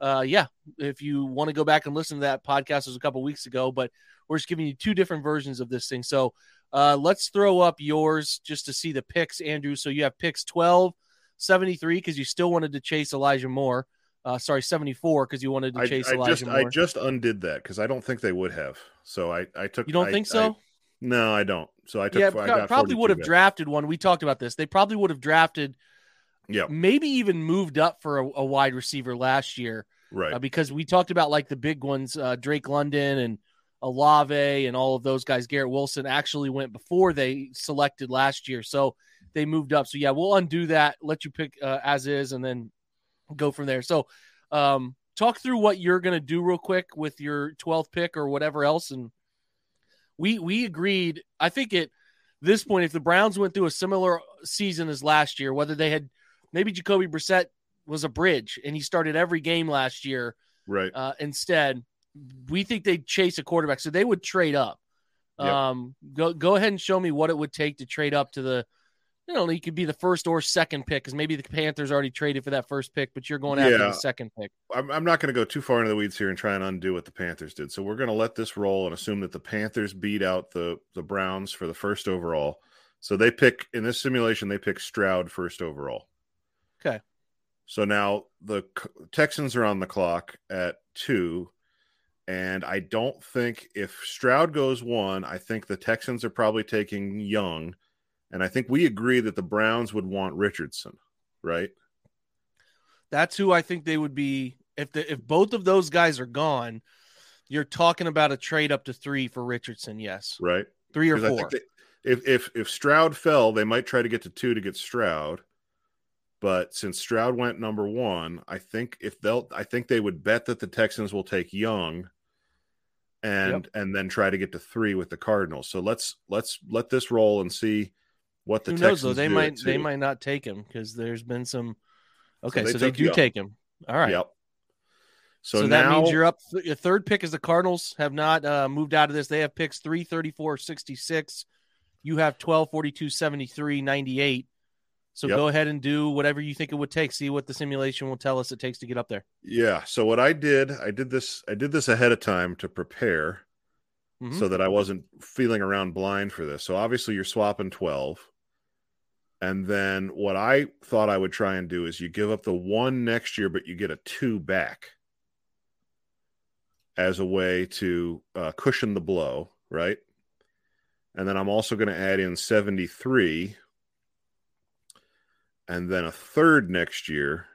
uh, yeah, if you want to go back and listen to that podcast, was a couple weeks ago, but we're just giving you two different versions of this thing. So, uh, let's throw up yours just to see the picks, Andrew. So you have picks 12, 73, because you still wanted to chase Elijah Moore. Uh, sorry, 74 because you wanted to chase I, I Elijah just, Moore. I just undid that because I don't think they would have. So I, I took. You don't I, think so? I, no, I don't. So I took. Yeah, I probably would have drafted one. We talked about this. They probably would have drafted. Yeah. Maybe even moved up for a, a wide receiver last year. Right. Uh, because we talked about like the big ones, uh, Drake London and Olave and all of those guys. Garrett Wilson actually went before they selected last year, so they moved up. So yeah, we'll undo that, let you pick uh, as is, and then go from there. So, um, talk through what you're going to do real quick with your 12th pick or whatever else, and we we agreed. I think at this point, if the Browns went through a similar season as last year, whether they had maybe Jacoby Brissett was a bridge and he started every game last year Right. uh, instead, we think they'd chase a quarterback, so they would trade up. Yep. Um, go go ahead and show me what it would take to trade up to the. You know, he could be the first or second pick because maybe the Panthers already traded for that first pick, but you're going after Yeah. the second pick. I'm, I'm not going to go too far into the weeds here and try and undo what the Panthers did. So we're going to let this roll and assume that the Panthers beat out the the Browns for the first overall. So they pick in this simulation they pick Stroud first overall. Okay. So now the Texans are on the clock at 2 and I don't think if Stroud goes 1, I think the Texans are probably taking Young and I think we agree that the Browns would want Richardson, right? That's who I think they would be if the if both of those guys are gone. You're talking about a trade up to three for Richardson. Yes, Right? three or four. they- if if if Stroud fell, they might try to get to two to get Stroud. But since Stroud went number one, I think if they'll, I think they would bet that the Texans will take Young, and and then try to get to three with the Cardinals. So let's let's let this roll and see what the Who Texans knows though? They might they might not take him because there's been some. Okay, they so they, do take him. All right. Yep. So, So, that means you're up. Your third pick is the Cardinals have not uh, moved out of this. They have picks 3, 34, 66. You have 12, 42, 73, 98. So Yep. go ahead and do whatever you think it would take. See what the simulation will tell us it takes to get up there. Yeah. So what I did, I did this, I did this ahead of time to prepare Mhm. so that I wasn't feeling around blind for this. So obviously you're swapping 12. And then what I thought I would try and do is you give up the one next year, but you get a two back as a way to uh, cushion the blow, right? And then I'm also going to add in 73 and then a third next year.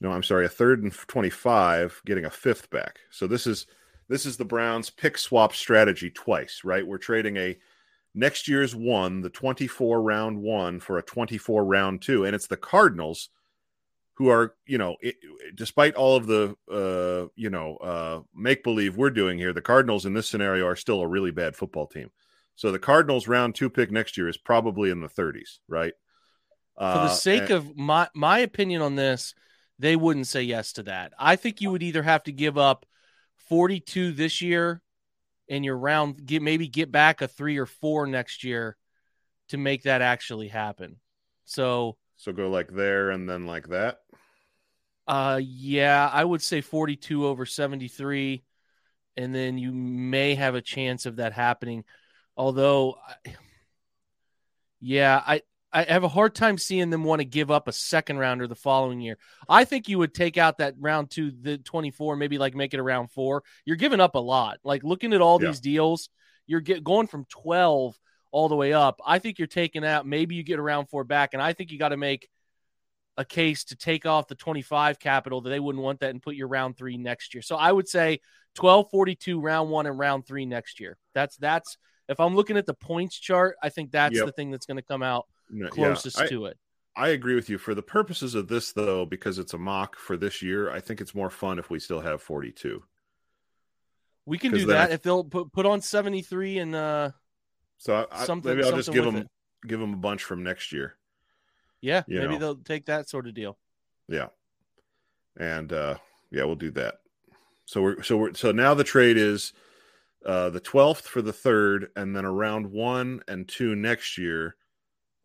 No, I'm sorry, a third and 25, getting a fifth back. So this is this is the Browns pick swap strategy twice, right? We're trading a next year's one, the 24 round one for a 24 round two, and it's the Cardinals who are, you know, it, despite all of the uh, you know, uh make believe we're doing here, the Cardinals in this scenario are still a really bad football team. So the Cardinals round 2 pick next year is probably in the 30s, right? For Uh, the sake of my my opinion on this, they wouldn't say yes to that. I think you would either have to give up 42 this year and your round get maybe get back a 3 or 4 next year to make that actually happen. So, so go like there and then like that. uh yeah, I would say 42 over 73 and then you may have a chance of that happening. Although I- yeah, I I have a hard time seeing them want to give up a second rounder the following year. I think you would take out that round two, the 24, maybe like make it a round four. You're giving up a lot. Like looking at all Yeah. these deals, you're get, going from 12 all the way up. I think you're taking out, maybe you get a round four back. And I think you got to make a case to take off the 25 capital that they wouldn't want that and put your round three next year. So I would say 12, 42, round one, and round three next year. That's, that's, if I'm looking at the points chart, I think that's Yep. the thing that's going to come out No, yeah, closest I- to it. I agree with you. For the purposes of this, though, because it's a mock for this year, I think it's more fun if we still have 42. We can do that I- if they'll put put on 73 and uh So I, Something- maybe I'll just give them give them a bunch from next year. yeah, You maybe know. they'll take that sort of deal. Yeah, and uh, yeah, we'll do that. So we're so we're so now the trade is uh, the 12th for the third, and then around one and two next year.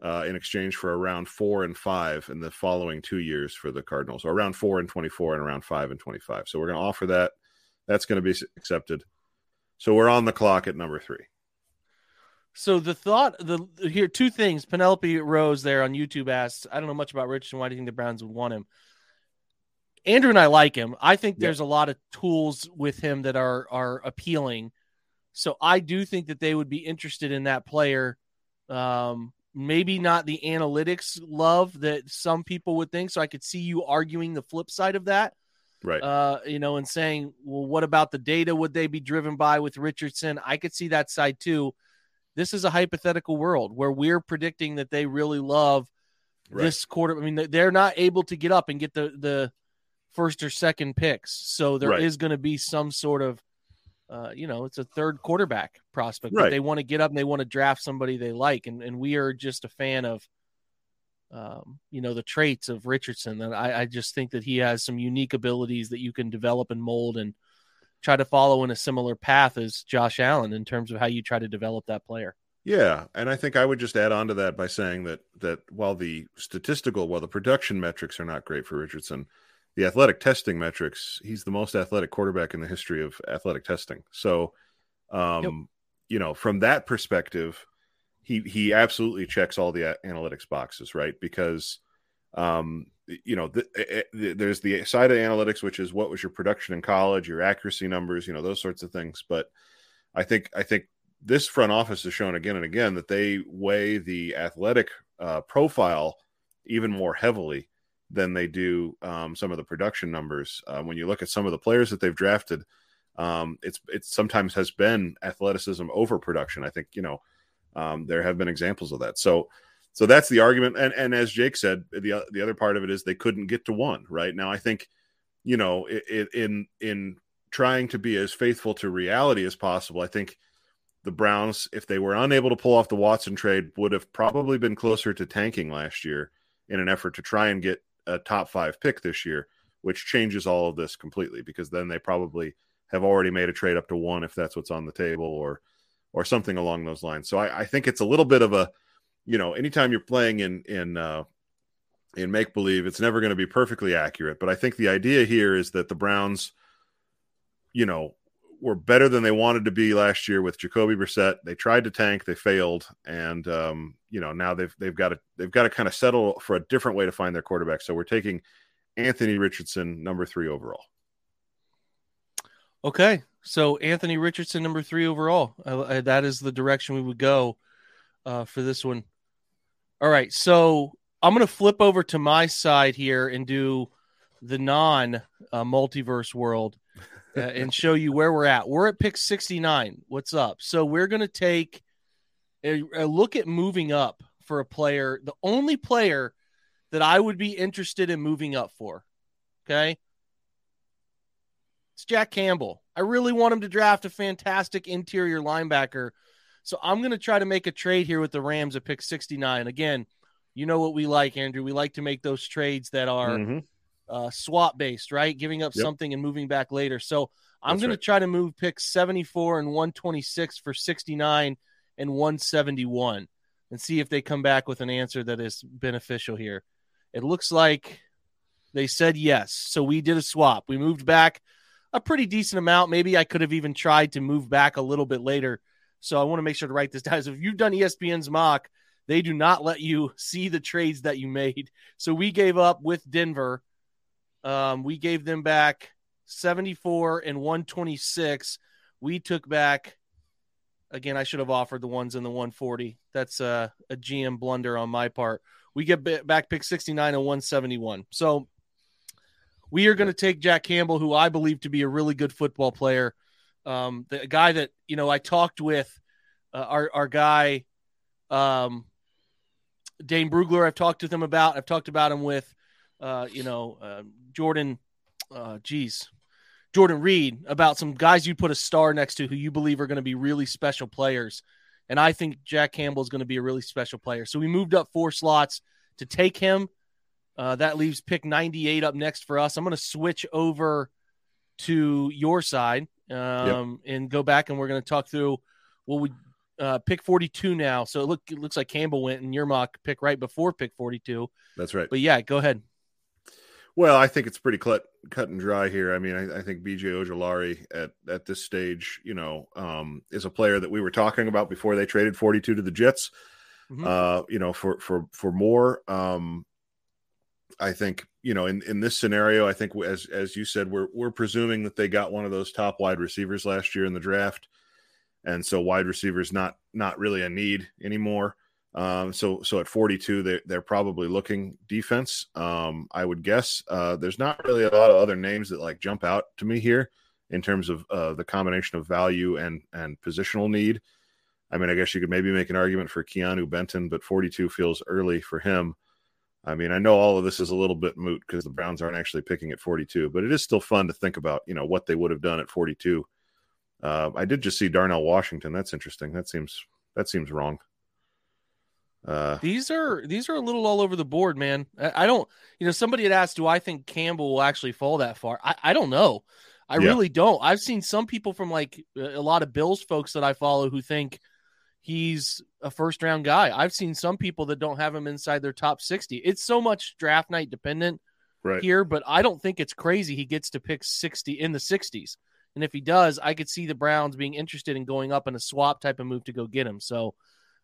Uh, in exchange for around four and five in the following two years for the Cardinals, or around four and 24 and around five and 25. So we're going to offer that. That's going to be accepted. So we're on the clock at number three. So the thought the here two things. Penelope Rose there on YouTube asks, I don't know much about Richardson. Why do you think the Browns would want him? Andrew and I like him. I think Yeah. there's a lot of tools with him that are are appealing. So I do think that they would be interested in that player. Um, maybe not the analytics love that some people would think. So I could see you arguing the flip side of that. Right. uh, you know, and saying, well, what about the data would they be driven by with Richardson? I could see that side too. This is a hypothetical world where we're predicting that they really love Right. this quarter. I mean, they- they're not able to get up and get the the first or second picks, so there is Right. going to be some sort of, uh, you know, it's a third quarterback prospect. But Right. they want to get up and they want to draft somebody they like, and and we are just a fan of. Um, you know the traits of Richardson, That I, I just think that he has some unique abilities that you can develop and mold and try to follow in a similar path as Josh Allen in terms of how you try to develop that player. Yeah, and I think I would just add on to that by saying that that while the statistical, while the production metrics are not great for Richardson, the athletic testing metrics, he's the most athletic quarterback in the history of athletic testing. So, um, Yep. you know, from that perspective, he he absolutely checks all the analytics boxes, right? Because, um, you know, the, eh, eh, there's the side of analytics, which is what was your production in college, your accuracy numbers, you know, those sorts of things. But I think I think this front office has shown again and again that they weigh the athletic uh, profile even more heavily than they do um, some of the production numbers. Uh, when you look at some of the players that they've drafted, um, it's it sometimes has been athleticism over production. I think you know um, there have been examples of that. So so that's the argument. And and as Jake said, the the other part of it is they couldn't get to one. Right now, I think you know i i in in trying to be as faithful to reality as possible, I think the Browns, if they were unable to pull off the Watson trade, would have probably been closer to tanking last year in an effort to try and get a top five pick this year, which changes all of this completely because then they probably have already made a trade up to one if that's what's on the table or or something along those lines. So I, I think it's a little bit of a, you know, anytime you're playing in in uh, in make believe, it's never going to be perfectly accurate. But I think the idea here is that the Browns, you know, were better than they wanted to be last year with Jacoby Brissett. They tried to tank, they failed, and um, you know now they've they've got to they've got to kind of settle for a different way to find their quarterback. So we're taking Anthony Richardson, number three overall. Okay, so Anthony Richardson, number three overall. Uh, uh, that is the direction we would go uh, for this one. All right, so I'm going to flip over to my side here and do the non uh, multiverse world uh, and show you where we're at. We're at pick 69. What's up? So we're going to take a, a look at moving up for a player, the only player that I would be interested in moving up for. Okay. It's Jack Campbell. I really want him to draft a fantastic interior linebacker. So I'm going to try to make a trade here with the Rams at pick 69. Again, you know what we like, Andrew. We like to make those trades that are Mhm. Uh, swap based, right? Giving up Yep. something and moving back later. So I'm going right. to try to move picks 74 and 126 for 69 and 171 and see if they come back with an answer that is beneficial here. It looks like they said yes. So we did a swap. We moved back a pretty decent amount. Maybe I could have even tried to move back a little bit later. So I want to make sure to write this down. So if you've done ESPN's mock, they do not let you see the trades that you made. So we gave up with Denver. Um, we gave them back 74 and 126. We took back again. I should have offered the ones in the 140. That's a, a GM blunder on my part. We get back pick 69 and 171. So we are going to take Jack Campbell, who I believe to be a really good football player. Um, the guy that you know I talked with, uh, our our guy, um, Dane Brugler. I've talked to them about. I've talked about him with, uh, you know, uh, Jordan. Uh, geez, Jordan Reid about some guys you put a star next to who you believe are going to be really special players. And I think Jack Campbell is going to be a really special player. So we moved up four slots to take him. Uh, that leaves pick 98 up next for us. I'm going to switch over to your side um, and go back, and we're going to talk through what we uh, pick 42 now. So it, look, it looks like Campbell went in your mock pick right before pick 42. That's right. But yeah, go ahead. Well, I think it's pretty cut cut and dry here. I mean, I, I think BJ Ojulari at at this stage, you know, um, is a player that we were talking about before they traded 42 to the Jets. Mhm. Uh, you know, for for for more. Um, I think you know in in this scenario, I think as as you said, we're we're presuming that they got one of those top wide receivers last year in the draft, and so wide receivers not not really a need anymore. Um, so so at 42, they they're probably looking defense. Um, I would guess. Uh, there's not really a lot of other names that like jump out to me here in terms of uh, the combination of value and and positional need. I mean, I guess you could maybe make an argument for Keanu Benton, but 42 feels early for him. I mean, I know all of this is a little bit moot because the Browns aren't actually picking at 42, but it is still fun to think about, you know, what they would have done at 42. Uh, I did just see Darnell Washington. That's interesting. That seems that seems wrong. Uh, these are these are a little all over the board, man. I, I, don't, you know, somebody had asked, do I think Campbell will actually fall that far? I, I don't know. I yeah. really don't. I've seen some people from like a lot of Bills folks that I follow who think he's a first round guy. I've seen some people that don't have him inside their top 60. It's so much draft night dependent right. here, but I don't think it's crazy he gets to pick 60 in the 60s. And if he does, I could see the Browns being interested in going up in a swap type of move to go get him. So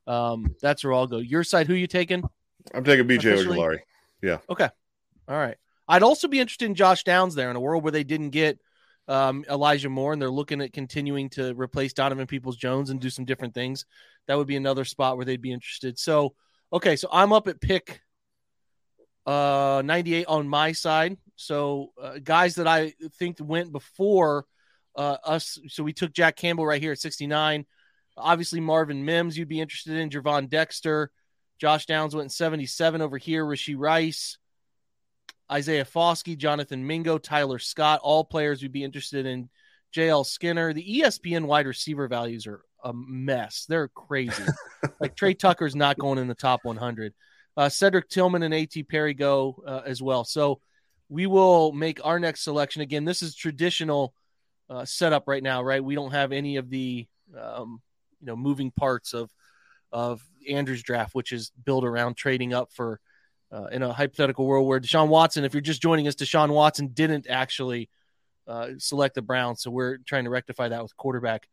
um, that's where I'll go. Your side, who you taking? I'm taking BJ Ojulari. Yeah. Okay. All right. I'd also be interested in Josh Downs there in a world where they didn't get um, Elijah Moore and they're looking at continuing to replace Donovan Peoples Jones and do some different things. That would be another spot where they'd be interested. So, okay. So I'm up at pick uh, 98 on my side. So, uh, guys that I think went before uh, us. So we took Jack Campbell right here at 69. Obviously, Marvin Mims, you'd be interested in. Gervon Dexter. Josh Downs went in 77 over here. Rashee Rice, Isaiah Foskey, Jonathan Mingo, Tyler Scott, all players we'd be interested in. JL Skinner. The ESPN wide receiver values are a mess. They're crazy. like Tre Tucker's not going in the top 100. Uh, Cedric Tillman and AT Perry go uh, as well. So we will make our next selection. Again, this is traditional uh, setup right now, right? We don't have any of the um, you know moving parts of of Andrew's draft, which is built around trading up for uh, in a hypothetical world where Deshaun Watson, if you're just joining us, Deshaun Watson didn't actually uh, select the Browns, so we're trying to rectify that with quarterback.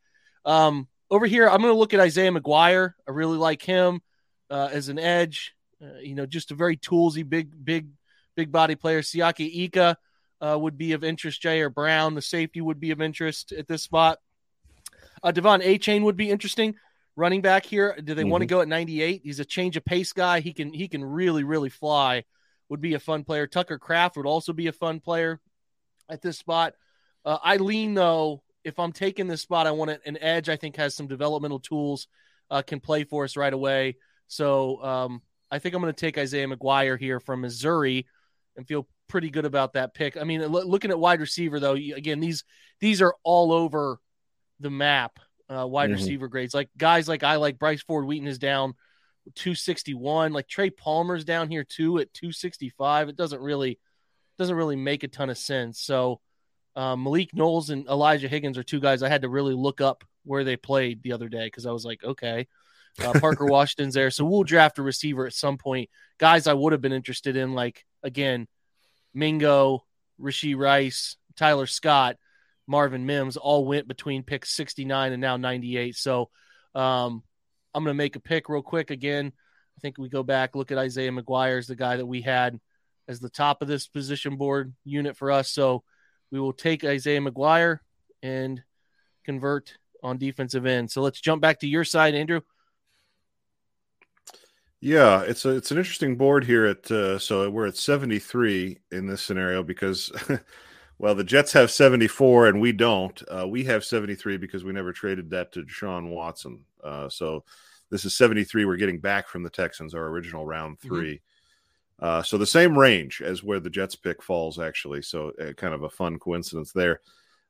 Um, over here, I'm going to look at Isaiah McGuire. I really like him uh, as an edge. Uh, you know, just a very toolsy, big, big, big body player. Siaki Ika uh, would be of interest. Ji'Ayir Brown, the safety, would be of interest at this spot. Uh, De'Von Achane would be interesting. Running back here, do they mm-hmm. want to go at 98? He's a change of pace guy. He can he can really really fly. Would be a fun player. Tucker Kraft would also be a fun player at this spot. Uh, I lean though. If I'm taking this spot, I want an edge. I think has some developmental tools, uh, can play for us right away. So um, I think I'm going to take Isaiah McGuire here from Missouri, and feel pretty good about that pick. I mean, looking at wide receiver though, again these these are all over the map uh, wide mm-hmm. receiver grades. Like guys like I like Bryce Ford Wheaton is down 261. Like Trey Palmer's down here too at 265. It doesn't really doesn't really make a ton of sense. So um, Malik Knowles and Elijah Higgins are two guys I had to really look up where they played the other day because I was like, okay. Uh, Parker Washington's there, so we'll draft a receiver at some point. Guys, I would have been interested in, like again, Mingo, Rashee Rice, Tyler Scott Marvin Mims all went between pick 69 and now 98. So um, I'm going to make a pick real quick again. I think we go back, look at Isaiah McGuire as the guy that we had as the top of this position board unit for us. So we will take Isaiah McGuire and convert on defensive end. So let's jump back to your side, Andrew. Yeah, it's a it's an interesting board here at uh, so we're at 73 in this scenario because Well, the Jets have 74 and we don't. Uh, we have 73 because we never traded that to Deshaun Watson. Uh, so this is 73 we're getting back from the Texans, our original round mm-hmm. 3 mm-hmm. uh, so the same range as where the Jets pick falls, actually. So uh, kind of a fun coincidence there.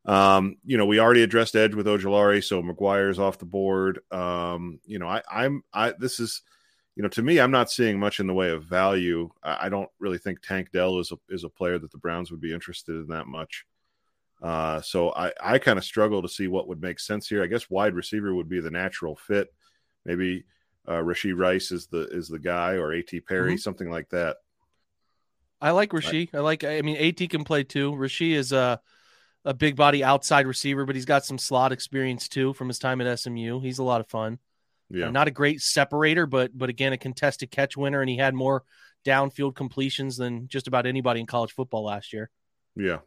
Um, you know, we already addressed Edge with Ojulari, so McGuire's off the board. Um, you know, I, I'm I this is you know, to me, I'm not seeing much in the way of value. I, don't really think Tank Dell is a is a player that the Browns would be interested in that much. Uh, so I, I kind of struggle to see what would make sense here. I guess wide receiver would be the natural fit. Maybe uh, Rashee Rice is the is the guy, or AT Perry, mm-hmm. something like that. I like Rashee. I, like. I mean, AT can play too. Rashee is a a big body outside receiver, but he's got some slot experience too from his time at SMU. He's a lot of fun. Yeah. Uh, not a great separator, but but again, a contested catch winner, and he had more downfield completions than just about anybody in college football last year. Yeah.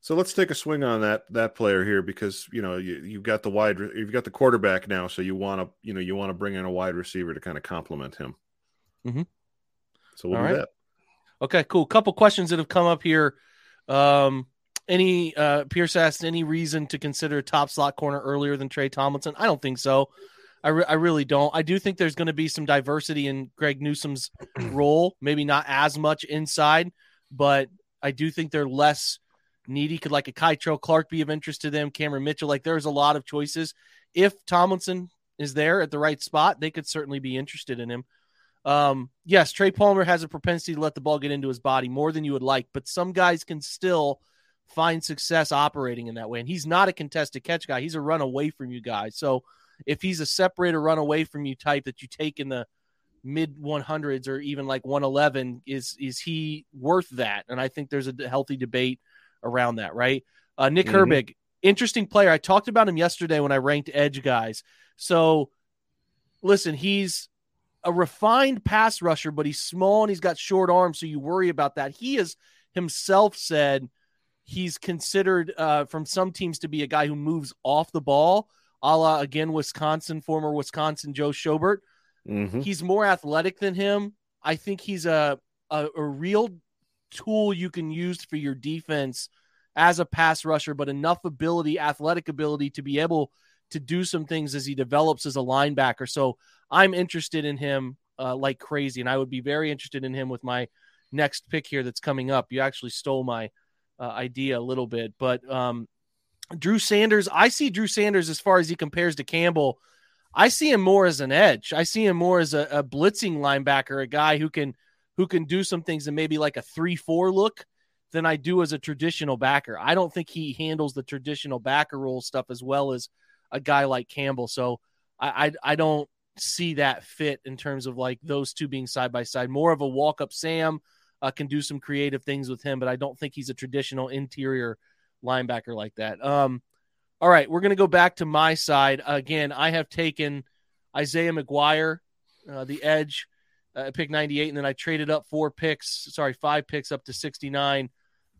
So let's take a swing on that that player here because you know you, you've got the wide you've got the quarterback now, so you want to you know you want to bring in a wide receiver to kind of complement him. Mm-hmm. So we'll All do right. that. Okay, cool. Couple questions that have come up here. Um, any uh, Pierce asked any reason to consider a top slot corner earlier than Tre Tomlinson? I don't think so. I, re- I really don't. I do think there's going to be some diversity in Greg Newsome's role. Maybe not as much inside, but I do think they're less needy. Could like a Kei'Trel Clark be of interest to them? Cameron Mitchell. Like there's a lot of choices. If Tomlinson is there at the right spot, they could certainly be interested in him. Um, yes, Trey Palmer has a propensity to let the ball get into his body more than you would like, but some guys can still find success operating in that way. And he's not a contested catch guy. He's a run away from you guy. So if he's a separator run away from you type that you take in the mid 100s or even like 111, is is he worth that? And I think there's a healthy debate around that, right? Uh, Nick Mhm. Herbig, interesting player. I talked about him yesterday when I ranked edge guys. So listen, he's a refined pass rusher, but he's small and he's got short arms, so you worry about that. He has himself said he's considered uh, from some teams to be a guy who moves off the ball, a la again Wisconsin, former Wisconsin Joe Schobert. Mhm. He's more athletic than him. I think he's a, a a real tool you can use for your defense as a pass rusher, but enough ability, athletic ability to be able to do some things as he develops as a linebacker. So I'm interested in him uh, like crazy, and I would be very interested in him with my next pick here that's coming up. You actually stole my uh, idea a little bit, but um, Drew Sanders, I see Drew Sanders as far as he compares to Campbell. I see him more as an edge. I see him more as a, a blitzing linebacker, a guy who can who can do some things and maybe like a three four look than I do as a traditional backer. I don't think he handles the traditional backer role stuff as well as a guy like Campbell. So I I, I don't see that fit in terms of like those two being side by side. More of a walk up Sam uh, can do some creative things with him, but I don't think he's a traditional interior linebacker like that. Um, all right, we're going to go back to my side. Again, I have taken Isaiah McGuire, uh, the edge, uh, pick 98, and then I traded up four picks, sorry, five picks up to 69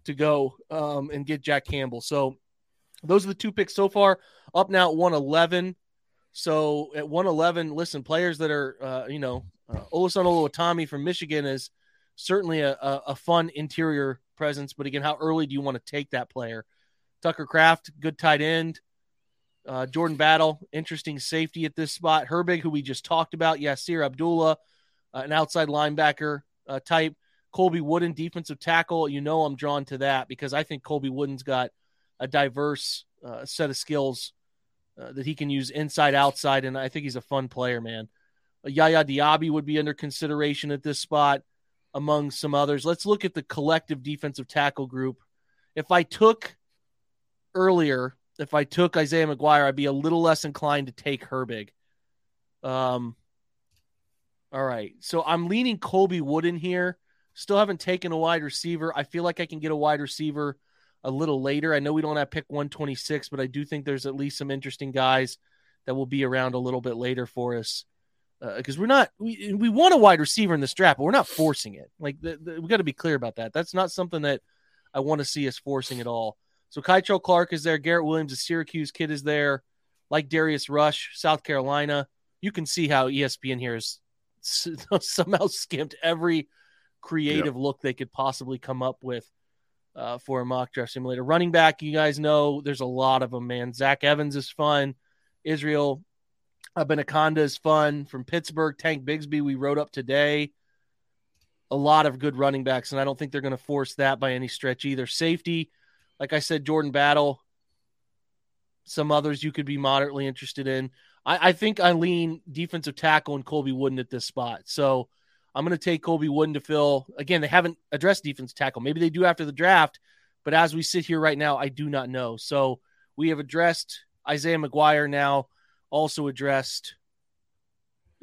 to go um, and get Jack Campbell. So those are the two picks so far. Up now at 111. So at 111, listen, players that are, uh, you know, uh, Oluwatimi from Michigan is certainly a, a, a fun interior presence. But again, how early do you want to take that player? Tucker Kraft, good tight end. Uh, Jordan Battle, interesting safety at this spot. Herbig, who we just talked about. Yasir Abdullah, uh, an outside linebacker uh, type. Colby Wooden, defensive tackle. You know I'm drawn to that because I think Colby Wooden's got a diverse uh, set of skills uh, that he can use inside, outside, and I think he's a fun player, man. Uh, Yaya Diaby would be under consideration at this spot, among some others. Let's look at the collective defensive tackle group. If I took earlier, if I took Isaiah McGuire, I'd be a little less inclined to take Herbig. Um, all right, so I'm leaning Colby Wooden here. Still haven't taken a wide receiver. I feel like I can get a wide receiver a little later. I know we don't have pick 126, but I do think there's at least some interesting guys that will be around a little bit later for us because we're not we we want a wide receiver in this draft, but we're not forcing it. Like the, the, we got to be clear about that. That's not something that I want to see us forcing at all. So Kei'Trel Clark is there. Garrett Williams, a Syracuse kid, is there. Like Darius Rush, South Carolina. You can see how ESPN here has somehow skimped every creative look they could possibly come up with uh, for a mock draft simulator. Running back, you guys know there's a lot of them, man. Zach Evans is fun. Israel Uh, Abanikanda is fun from Pittsburgh. Tank Bigsby, we wrote up today. A lot of good running backs, and I don't think they're going to force that by any stretch either. Safety, like I said, Jordan Battle. Some others you could be moderately interested in. I, I think I lean defensive tackle and Colby Wooden at this spot. So I'm going to take Colby Wooden to fill. Again, they haven't addressed defensive tackle. Maybe they do after the draft, but as we sit here right now, I do not know. So we have addressed Isaiah McGuire now, also addressed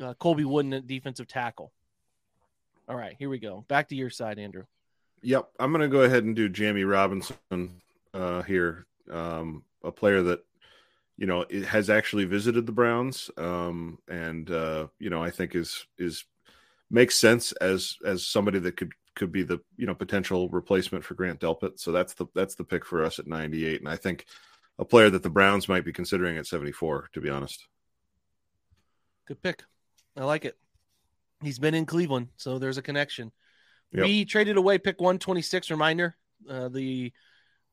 uh, Colby Wooden at defensive tackle. All right, here we go. Back to your side, Andrew. Yep, I'm going to go ahead and do Jammie Robinson uh, here, um, a player that you know it has actually visited the Browns, um, and uh, you know I think is is makes sense as as somebody that could could be the you know potential replacement for Grant Delpit. So that's the that's the pick for us at 98, and I think a player that the Browns might be considering at 74. To be honest, Good pick. I like it. He's been in Cleveland, so there's a connection. Yep. We traded away pick 126. Reminder: uh, the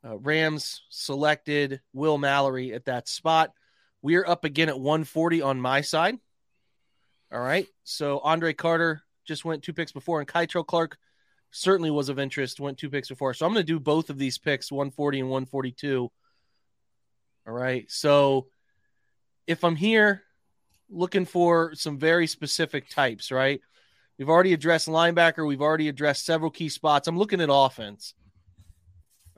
uh, Rams selected Will Mallory at that spot. We're up again at 140 on my side. All right. So Andre Carter just went two picks before, and Kei'Trel Clark certainly was of interest, went two picks before. So I'm going to do both of these picks, 140 and 142. All right. So if I'm here looking for some very specific types, right? We've already addressed linebacker. We've already addressed several key spots. I'm looking at offense.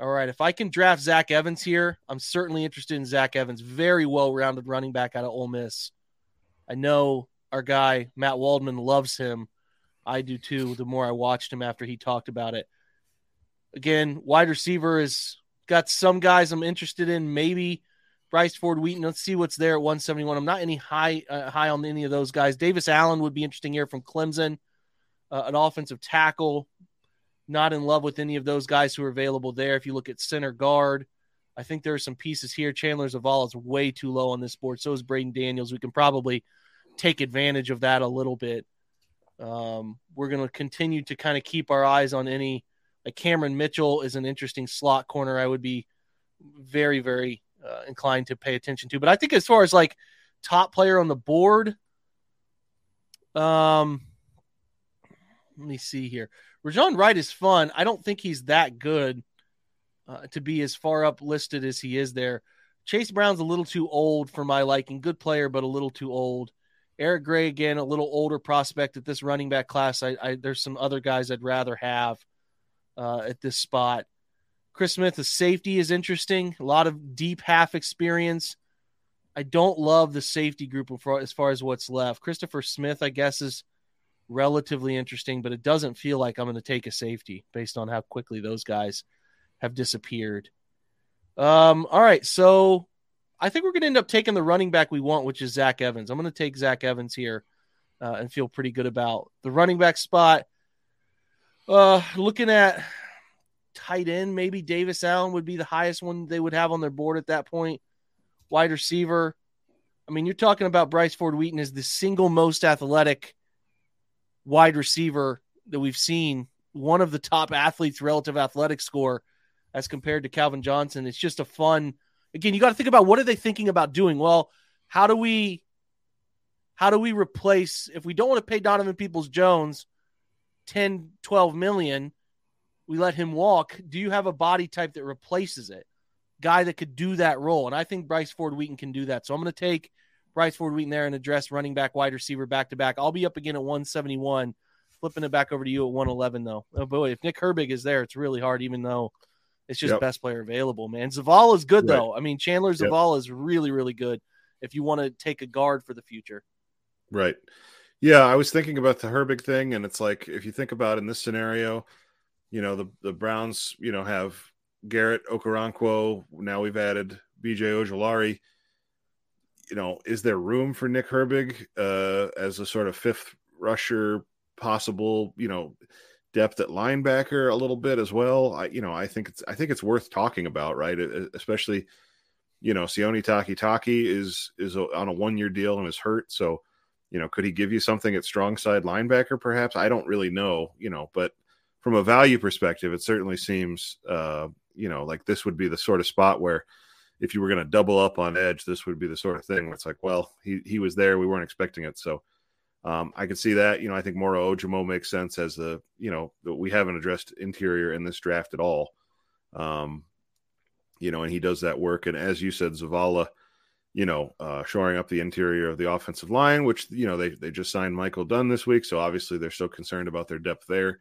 All right. If I can draft Zach Evans here, I'm certainly interested in Zach Evans. Very well rounded running back out of Ole Miss. I know our guy, Matt Waldman, loves him. I do too, the more I watched him after he talked about it. Again, wide receiver has got some guys I'm interested in. Maybe Bryce Ford Wheaton. Let's see what's there at 171. I'm not any high uh, high on any of those guys. Davis Allen would be interesting here from Clemson, uh, an offensive tackle. Not in love with any of those guys who are available there. If you look at center guard, I think there are some pieces here. Chandler Zavala is way too low on this board. So is Braden Daniels. We can probably take advantage of that a little bit. Um, we're going to continue to kind of keep our eyes on any. Like Cameron Mitchell is an interesting slot corner. I would be very, very uh, inclined to pay attention to. But I think as far as like top player on the board, um, let me see here. Rajon Wright is fun. I don't think he's that good uh, to be as far up listed as he is there. Chase Brown's a little too old for my liking. Good player, but a little too old. Eric Gray again, a little older prospect at this running back class. I, I there's some other guys I'd rather have uh, at this spot. Chris Smith, the safety is interesting. A lot of deep half experience. I don't love the safety group as far as what's left. Christopher Smith, I guess, is relatively interesting, but it doesn't feel like I'm going to take a safety based on how quickly those guys have disappeared. Um, all right, so I think we're going to end up taking the running back we want, which is Zach Evans. I'm going to take Zach Evans here uh, and feel pretty good about the running back spot. Uh, looking at tight end, maybe Davis Allen would be the highest one they would have on their board at that point. Wide receiver. I mean, you're talking about Bryce Ford Wheaton as the single most athletic wide receiver that we've seen, one of the top athletes relative athletic score as compared to Calvin Johnson. It's just a fun again, you got to think about what are they thinking about doing? Well, how do we how do we replace if we don't want to pay Donovan Peoples Jones 10 12 million, we let him walk. Do you have a body type that replaces it? Guy that could do that role. And I think Bryce Ford Wheaton can do that. So I'm going to take Bryce Ford Wheaton there and address running back, wide receiver back to back. I'll be up again at 171. Flipping it back over to you at 111, though. Oh boy, if Nick Herbig is there, it's really hard, even though it's just Yep. best player available, man. Zavala is good, Right. though. I mean, Chandler Yep. Zavala is really, really good if you want to take a guard for the future. Right. Yeah, I was thinking about the Herbig thing, and it's like if you think about in this scenario, you know, the the Browns, you know, have Garrett Okoronkwo. Now we've added BJ Ojulari. You know, is there room for Nick Herbig uh, as a sort of fifth rusher, possible? You know, depth at linebacker a little bit as well. I, you know, I think it's I think it's worth talking about, right? E- Especially, you know, Sione Takitaki is is on a one year deal and is hurt, so you know, could he give you something at strong side linebacker? Perhaps I don't really know, you know, but from a value perspective, it certainly seems, uh, you know, like this would be the sort of spot where if you were going to double up on edge, this would be the sort of thing where it's like, well, he he was there, we weren't expecting it, so um, I could see that. You know, I think Moro Ojomo makes sense as the, you know, we haven't addressed interior in this draft at all. Um, you know, and he does that work. And as you said, Zavala, you know, uh, shoring up the interior of the offensive line, which, you know, they, they just signed Michael Dunn this week. So obviously they're so concerned about their depth there.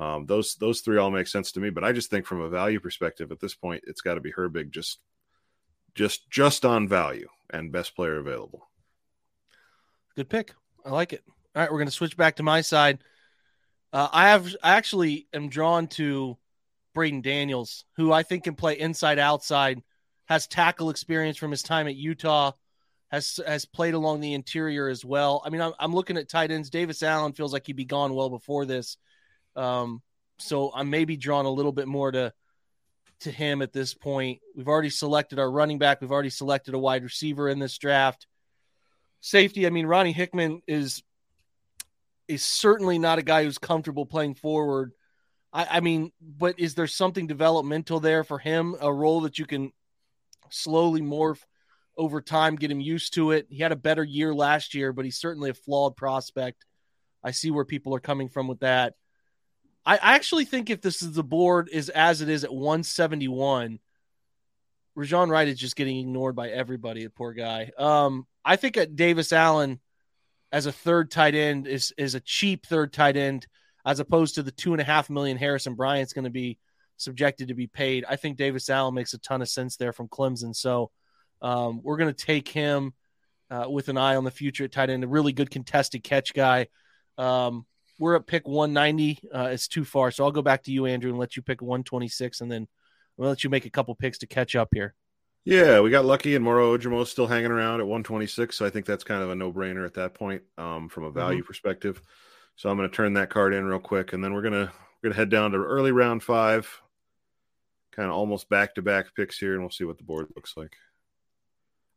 Um, those, those three all make sense to me, but I just think from a value perspective at this point, it's got to be Herbig just, just, just on value and best player available. Good pick. I like it. All right, we're going to switch back to my side. Uh, I have I actually am drawn to Braden Daniels, who I think can play inside outside, has tackle experience from his time at Utah, has has played along the interior as well. I mean, I'm, I'm looking at tight ends. Davis Allen feels like he'd be gone well before this. Um, so I'm maybe drawn a little bit more to to him at this point. We've already selected our running back. We've already selected a wide receiver in this draft. Safety, I mean, Ronnie Hickman is is certainly not a guy who's comfortable playing forward. I, I mean, but is there something developmental there for him? A role that you can slowly morph over time, get him used to it. He had a better year last year, but he's certainly a flawed prospect. I see where people are coming from with that. I, actually think if this is the board is as it is at 171, Rajon Wright is just getting ignored by everybody. The poor guy. Um, I think at Davis Allen as a third tight end is is a cheap third tight end as opposed to the two and a half million Harrison Bryant's going to be subjected to be paid. I think Davis Allen makes a ton of sense there from Clemson. So um, we're going to take him uh, with an eye on the future at tight end. A really good contested catch guy. Um, we're at pick 190. Uh, it's too far. So I'll go back to you, Andrew, and let you pick 126, and then we'll let you make a couple picks to catch up here. Yeah, we got lucky, and Moro Ojomo is still hanging around at 126. So I think that's kind of a no brainer at that point um, from a value mm-hmm. perspective. So I'm going to turn that card in real quick, and then we're gonna we're gonna head down to early round five, kind of almost back to back picks here, and we'll see what the board looks like.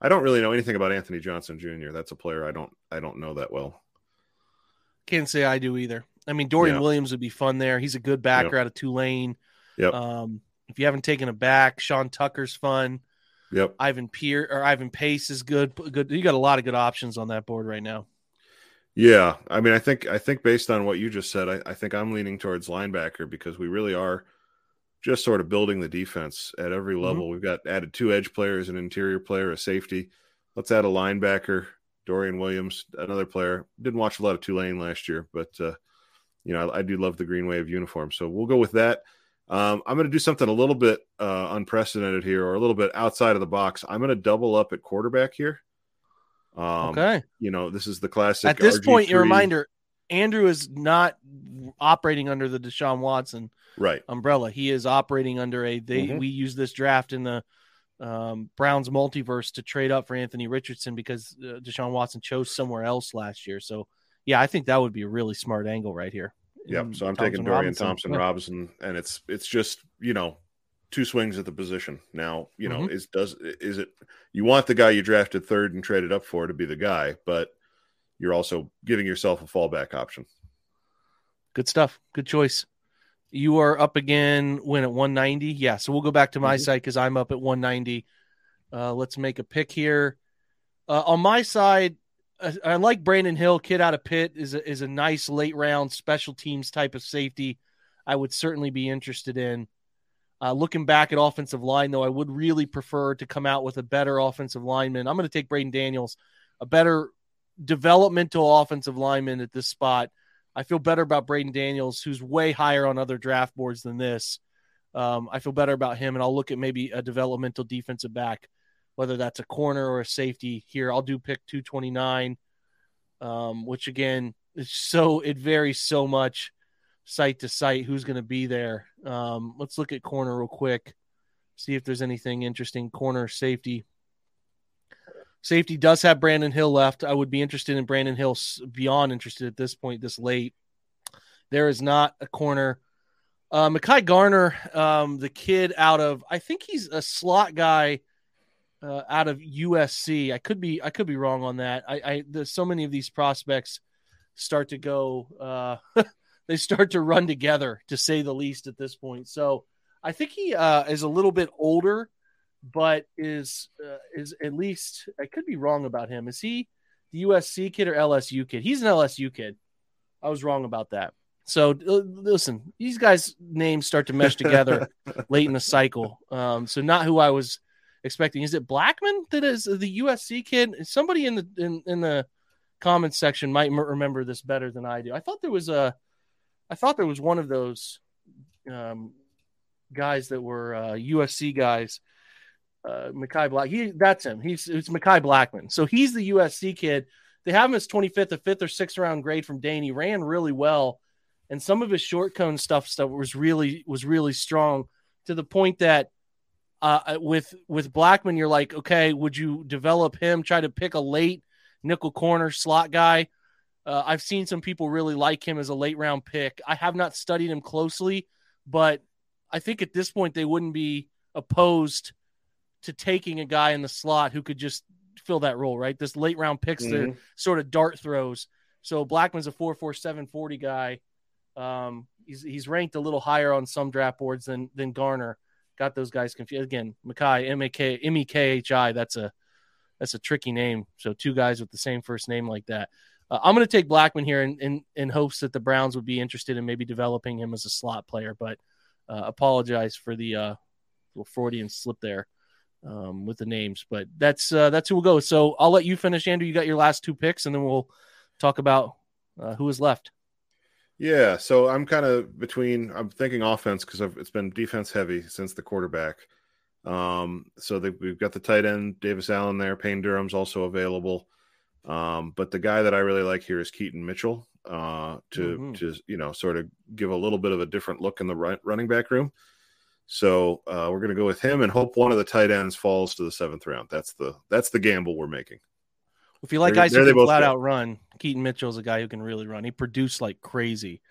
I don't really know anything about Anthony Johnson Jr. That's a player I don't I don't know that well. Can't say I do either. I mean, Dorian yeah. Williams would be fun there. He's a good backer yep. out of Tulane. Yep. Um, if you haven't taken a back, Sean Tucker's fun. Yep. Ivan Peer or Ivan Pace is good. Good. You got a lot of good options on that board right now. Yeah, I mean, I think I think based on what you just said, I, I think I'm leaning towards linebacker because we really are just sort of building the defense at every mm-hmm. level. Mm-hmm. We've got added two edge players, an interior player, a safety. Let's add a linebacker, Dorian Williams, another player. Didn't watch a lot of Tulane last year, but uh, you know I, I, do love the Green Wave uniform, so we'll go with that. Um, I'm going to do something a little bit uh, unprecedented here, or a little bit outside of the box. I'm going to double up at quarterback here. Um, okay. You know, this is the classic. At this RG3. point, a reminder Andrew is not operating under the Deshaun Watson right umbrella. He is operating under a they mm-hmm. we use this draft in the um, Browns multiverse to trade up for Anthony Richardson because uh, Deshaun Watson chose somewhere else last year. So, yeah, I think that would be a really smart angle right here. Yeah, so I'm Thompson taking Dorian Robinson. Thompson Robinson, and it's it's just you know two swings at the position. Now, you know, mm-hmm. is does is it you want the guy you drafted third and traded up for to be the guy, but you're also giving yourself a fallback option. Good stuff. Good choice. You are up again when at 190. Yeah, so we'll go back to my mm-hmm. side because I'm up at 190. Uh, let's make a pick here. Uh, on my side, uh, I like Brandon Hill, kid out of Pitt, is a, is a nice late round special teams type of safety. I would certainly be interested in. Uh, looking back at offensive line, though, I would really prefer to come out with a better offensive lineman. I'm going to take Braden Daniels, a better developmental offensive lineman at this spot. I feel better about Braden Daniels, who's way higher on other draft boards than this. Um, I feel better about him, and I'll look at maybe a developmental defensive back, whether that's a corner or a safety. Here, I'll do pick 229, um, which again is so it varies so much site to site who's going to be there. Um, let's look at corner real quick, see if there's anything interesting. Corner safety. Safety does have Brandon Hill left. I would be interested in Brandon Hill beyond interested at this point, this late. There is not a corner. Uh, Mekhi Garner, um, the kid out of, I think he's a slot guy uh, out of USC. I could be, I could be wrong on that. I, I so many of these prospects start to go. Uh, they start to run together, to say the least, at this point. So I think he uh, is a little bit older, but is uh, is at least I could be wrong about him. Is he the USC kid or LSU kid? He's an LSU kid. I was wrong about that. So uh, listen, these guys' names start to mesh together late in the cycle. Um, so not who I was expecting. Is it Blackman that is the USC kid? Somebody in the in, in the comments section might m- remember this better than I do. I thought there was a I thought there was one of those um, guys that were uh, USC guys. Uh, Mekhi Black, he that's him. He's it's Mekhi Blackman. So he's the USC kid. They have him as 25th, a fifth or sixth round grade from Dane. He ran really well, and some of his short cone stuff stuff was really was really strong to the point that uh, with with Blackman, you're like, okay, would you develop him? Try to pick a late nickel corner slot guy uh, I've seen some people really like him as a late round pick. I have not studied him closely, but I think at this point they wouldn't be opposed to taking a guy in the slot who could just fill that role, right? This late round picks, they're Mhm. sort of dart throws. So Blackman's a four four seven forty guy. Um, he's he's ranked a little higher on some draft boards than than Garner. Got those guys confused again. Mackay M A K M E K H I. That's a that's a tricky name. So two guys with the same first name like that. Uh, I'm going to take Blackman here in, in in hopes that the Browns would be interested in maybe developing him as a slot player. But uh, apologize for the uh, little Freudian slip there um, with the names. But that's uh, that's who we'll go. So I'll let you finish, Andrew. You got your last two picks, and then we'll talk about uh, who is left. Yeah, so I'm kind of between. I'm thinking offense because it's been defense heavy since the quarterback. Um, so they, we've got the tight end Davis Allen there. Payne Durham's also available. Um, but the guy that I really like here is Keaton Mitchell. Uh, to Mhm. to you know sort of give a little bit of a different look in the running back room. So uh, we're going to go with him and hope one of the tight ends falls to the seventh round. That's the that's the gamble we're making. If you like There- guys there who can flat go. out run, Keaton Mitchell's a guy who can really run. He produced like crazy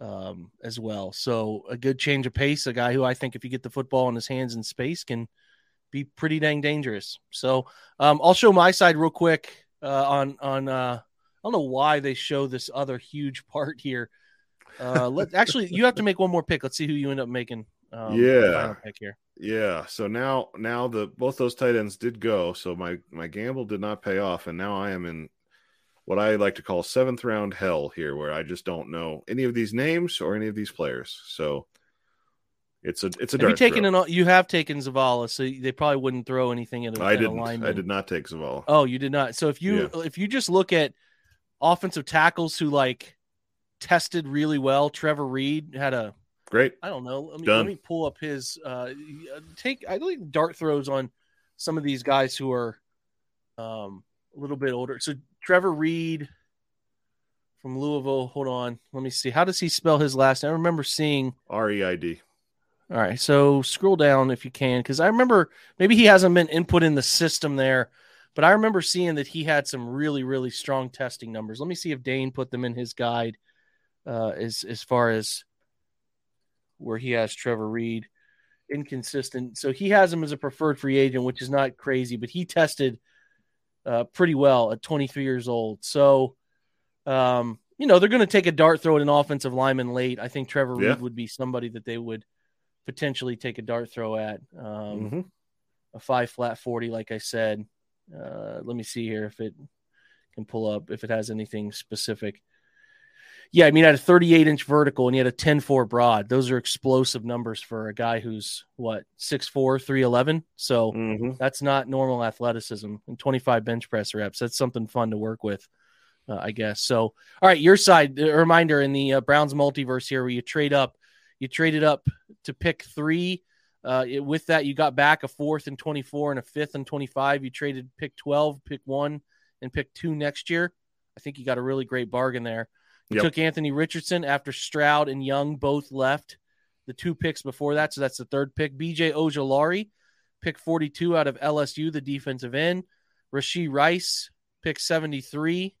um, as well. So a good change of pace, a guy who I think if you get the football in his hands in space can be pretty dang dangerous. So um, I'll show my side real quick uh, on on. Uh, I don't know why they show this other huge part here. Uh, let actually you have to make one more pick. Let's see who you end up making. Um, Yeah. final pick here. Yeah. So now now the both those tight ends did go. So my my gamble did not pay off, and now I am in what I like to call seventh round hell here, where I just don't know any of these names or any of these players. So it's a it's a Have you taken throw. an? You have taken Zavala, so they probably wouldn't throw anything at a, I didn't. I did not take Zavala. Oh, you did not. So if you if you just look at offensive tackles who like tested really well, Trevor Reed had a Great. I don't know. Let me let me pull up his uh take I think dart throws on some of these guys who are um a little bit older. So Trevor Reed from Louisville. Hold on. Let me see. How does he spell his last name? I remember seeing R E I D. all right, so scroll down if you can, because I remember maybe he hasn't been input in the system there, but I remember seeing that he had some really, really strong testing numbers. Let me see if Dane put them in his guide, uh, as as far as where he has Trevor Reed inconsistent. So he has him as a preferred free agent, which is not crazy, but he tested uh, pretty well at 23 years old. So, um, you know, they're going to take a dart throw at an offensive lineman late. I think Trevor Yeah. Reed would be somebody that they would potentially take a dart throw at. Um, Mhm. A five flat 40, like I said. Uh, let me see here if it can pull up, if it has anything specific. Yeah, I mean, at a 38 inch vertical and he had a 10 4 broad. Those are explosive numbers for a guy who's what, 6'4, 311. So Mhm. that's not normal athleticism and 25 bench press reps. That's something fun to work with, uh, I guess. So, all right, your side, a reminder in the uh, Browns multiverse here where you trade up, you traded up to pick three. Uh, it- with that, you got back a fourth and 24 and a fifth and 25. You traded pick 12, pick one, and pick two next year. I think you got a really great bargain there. Yep. took Anthony Richardson after Stroud and Young both left the two picks before that. So that's the third pick. BJ Ojulari, pick 42 out of LSU, the defensive end. Rashee Rice, pick 73.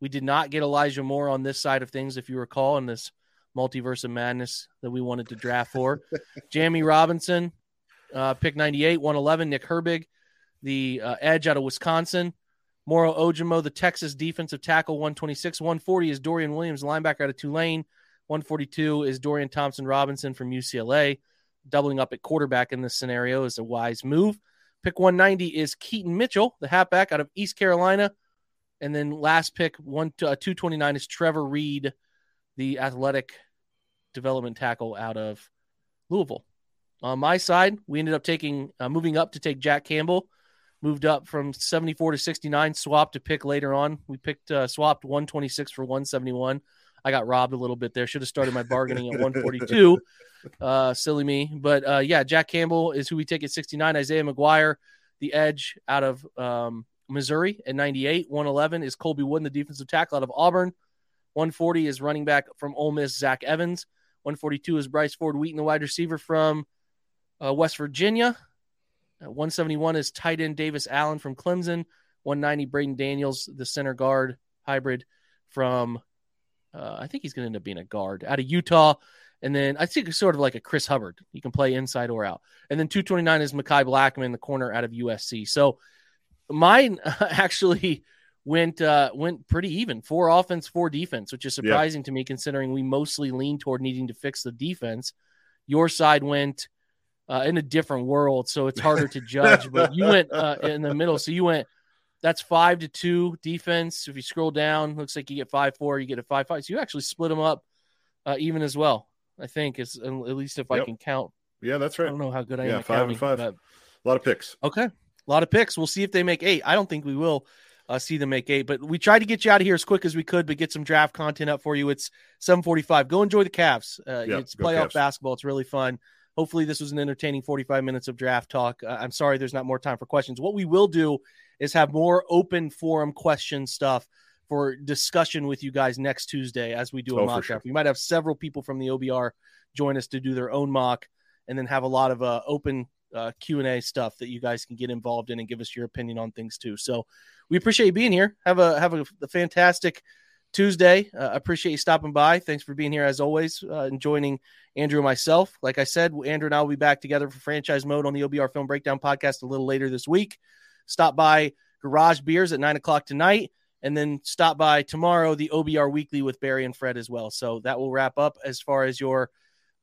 We did not get Elijah Moore on this side of things, if you recall, in this multiverse of madness that we wanted to draft for. Jammie Robinson, uh, pick 98, 111. Nick Herbig, the uh, edge out of Wisconsin. Moro Ojomo, the Texas defensive tackle, 126. 140 is Dorian Williams, linebacker out of Tulane. 142 is Dorian Thompson Robinson from UCLA. Doubling up at quarterback in this scenario is a wise move. Pick 190 is Keaton Mitchell, the halfback out of East Carolina. And then last pick, one uh, 229 is Trevor Reed, the athletic development tackle out of Louisville. On my side, we ended up taking uh, moving up to take Jack Campbell. Moved up from 74 to 69, swapped to pick later on. We picked uh, swapped 126 for 171. I got robbed a little bit there. Should have started my bargaining at 142. Uh, silly me. But uh, yeah, Jack Campbell is who we take at 69. Isaiah McGuire, the edge out of um, Missouri at 98. 111 is Colby Wooden, the defensive tackle out of Auburn. 140 is running back from Ole Miss, Zach Evans. 142 is Bryce Ford Wheaton, the wide receiver from uh, West Virginia. Uh, 171 is tight end Davis Allen from Clemson. 190 Braden Daniels, the center guard hybrid from, uh, I think he's going to end up being a guard out of Utah. And then I think it's sort of like a Chris Hubbard. He can play inside or out. And then 229 is Mekhi Blackman, the corner out of USC. So mine actually went uh, went pretty even. Four offense, four defense, which is surprising to me considering we mostly lean toward needing to fix the defense. Your side went uh, in a different world, so it's harder to judge. but you went uh, in the middle, so you went. That's five to two defense. If you scroll down, looks like you get five four. You get a five five. So you actually split them up uh, even as well. I think is at least if Yep. I can count. Yeah, that's right. I don't know how good I am Yeah, five counting. and five. but- A lot of picks. Okay. A lot of picks. We'll see if they make eight. I don't think we will uh, see them make eight, but we tried to get you out of here as quick as we could, but get some draft content up for you. It's 745. Go enjoy the Cavs. Uh, Yeah, it's playoff Cavs. basketball. It's really fun. Hopefully, this was an entertaining 45 minutes of draft talk. Uh, I'm sorry there's not more time for questions. What we will do is have more open forum question stuff for discussion with you guys next Tuesday as we do a Oh, mock sure. draft. We might have several people from the OBR join us to do their own mock and then have a lot of uh, open uh, q&a stuff that you guys can get involved in and give us your opinion on things too so we appreciate you being here have a have a, a fantastic tuesday. Uh, appreciate you stopping by. Thanks for being here as always uh, and joining andrew and myself. Like i said andrew and i will be back together for franchise mode on the obr film breakdown podcast a little later this week. Stop by garage beers at 9 o'clock tonight and then stop by tomorrow the obr weekly with barry and fred as well. So that will wrap up as far as your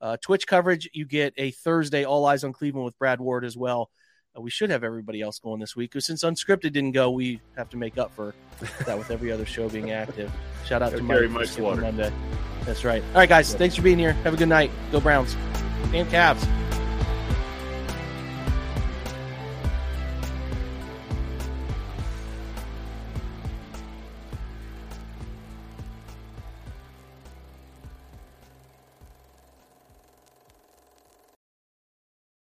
uh, Twitch coverage. You get a Thursday All Eyes on Cleveland with Brad Ward as well. Uh, we should have everybody else going this week. 'cause Since Unscripted didn't go, we have to make up for that with every other show being active. Shout out Gotta to Mike for Mike's skipping water. Monday. That's right. All right, guys. Thanks for being here. Have a good night. Go Browns and Cavs.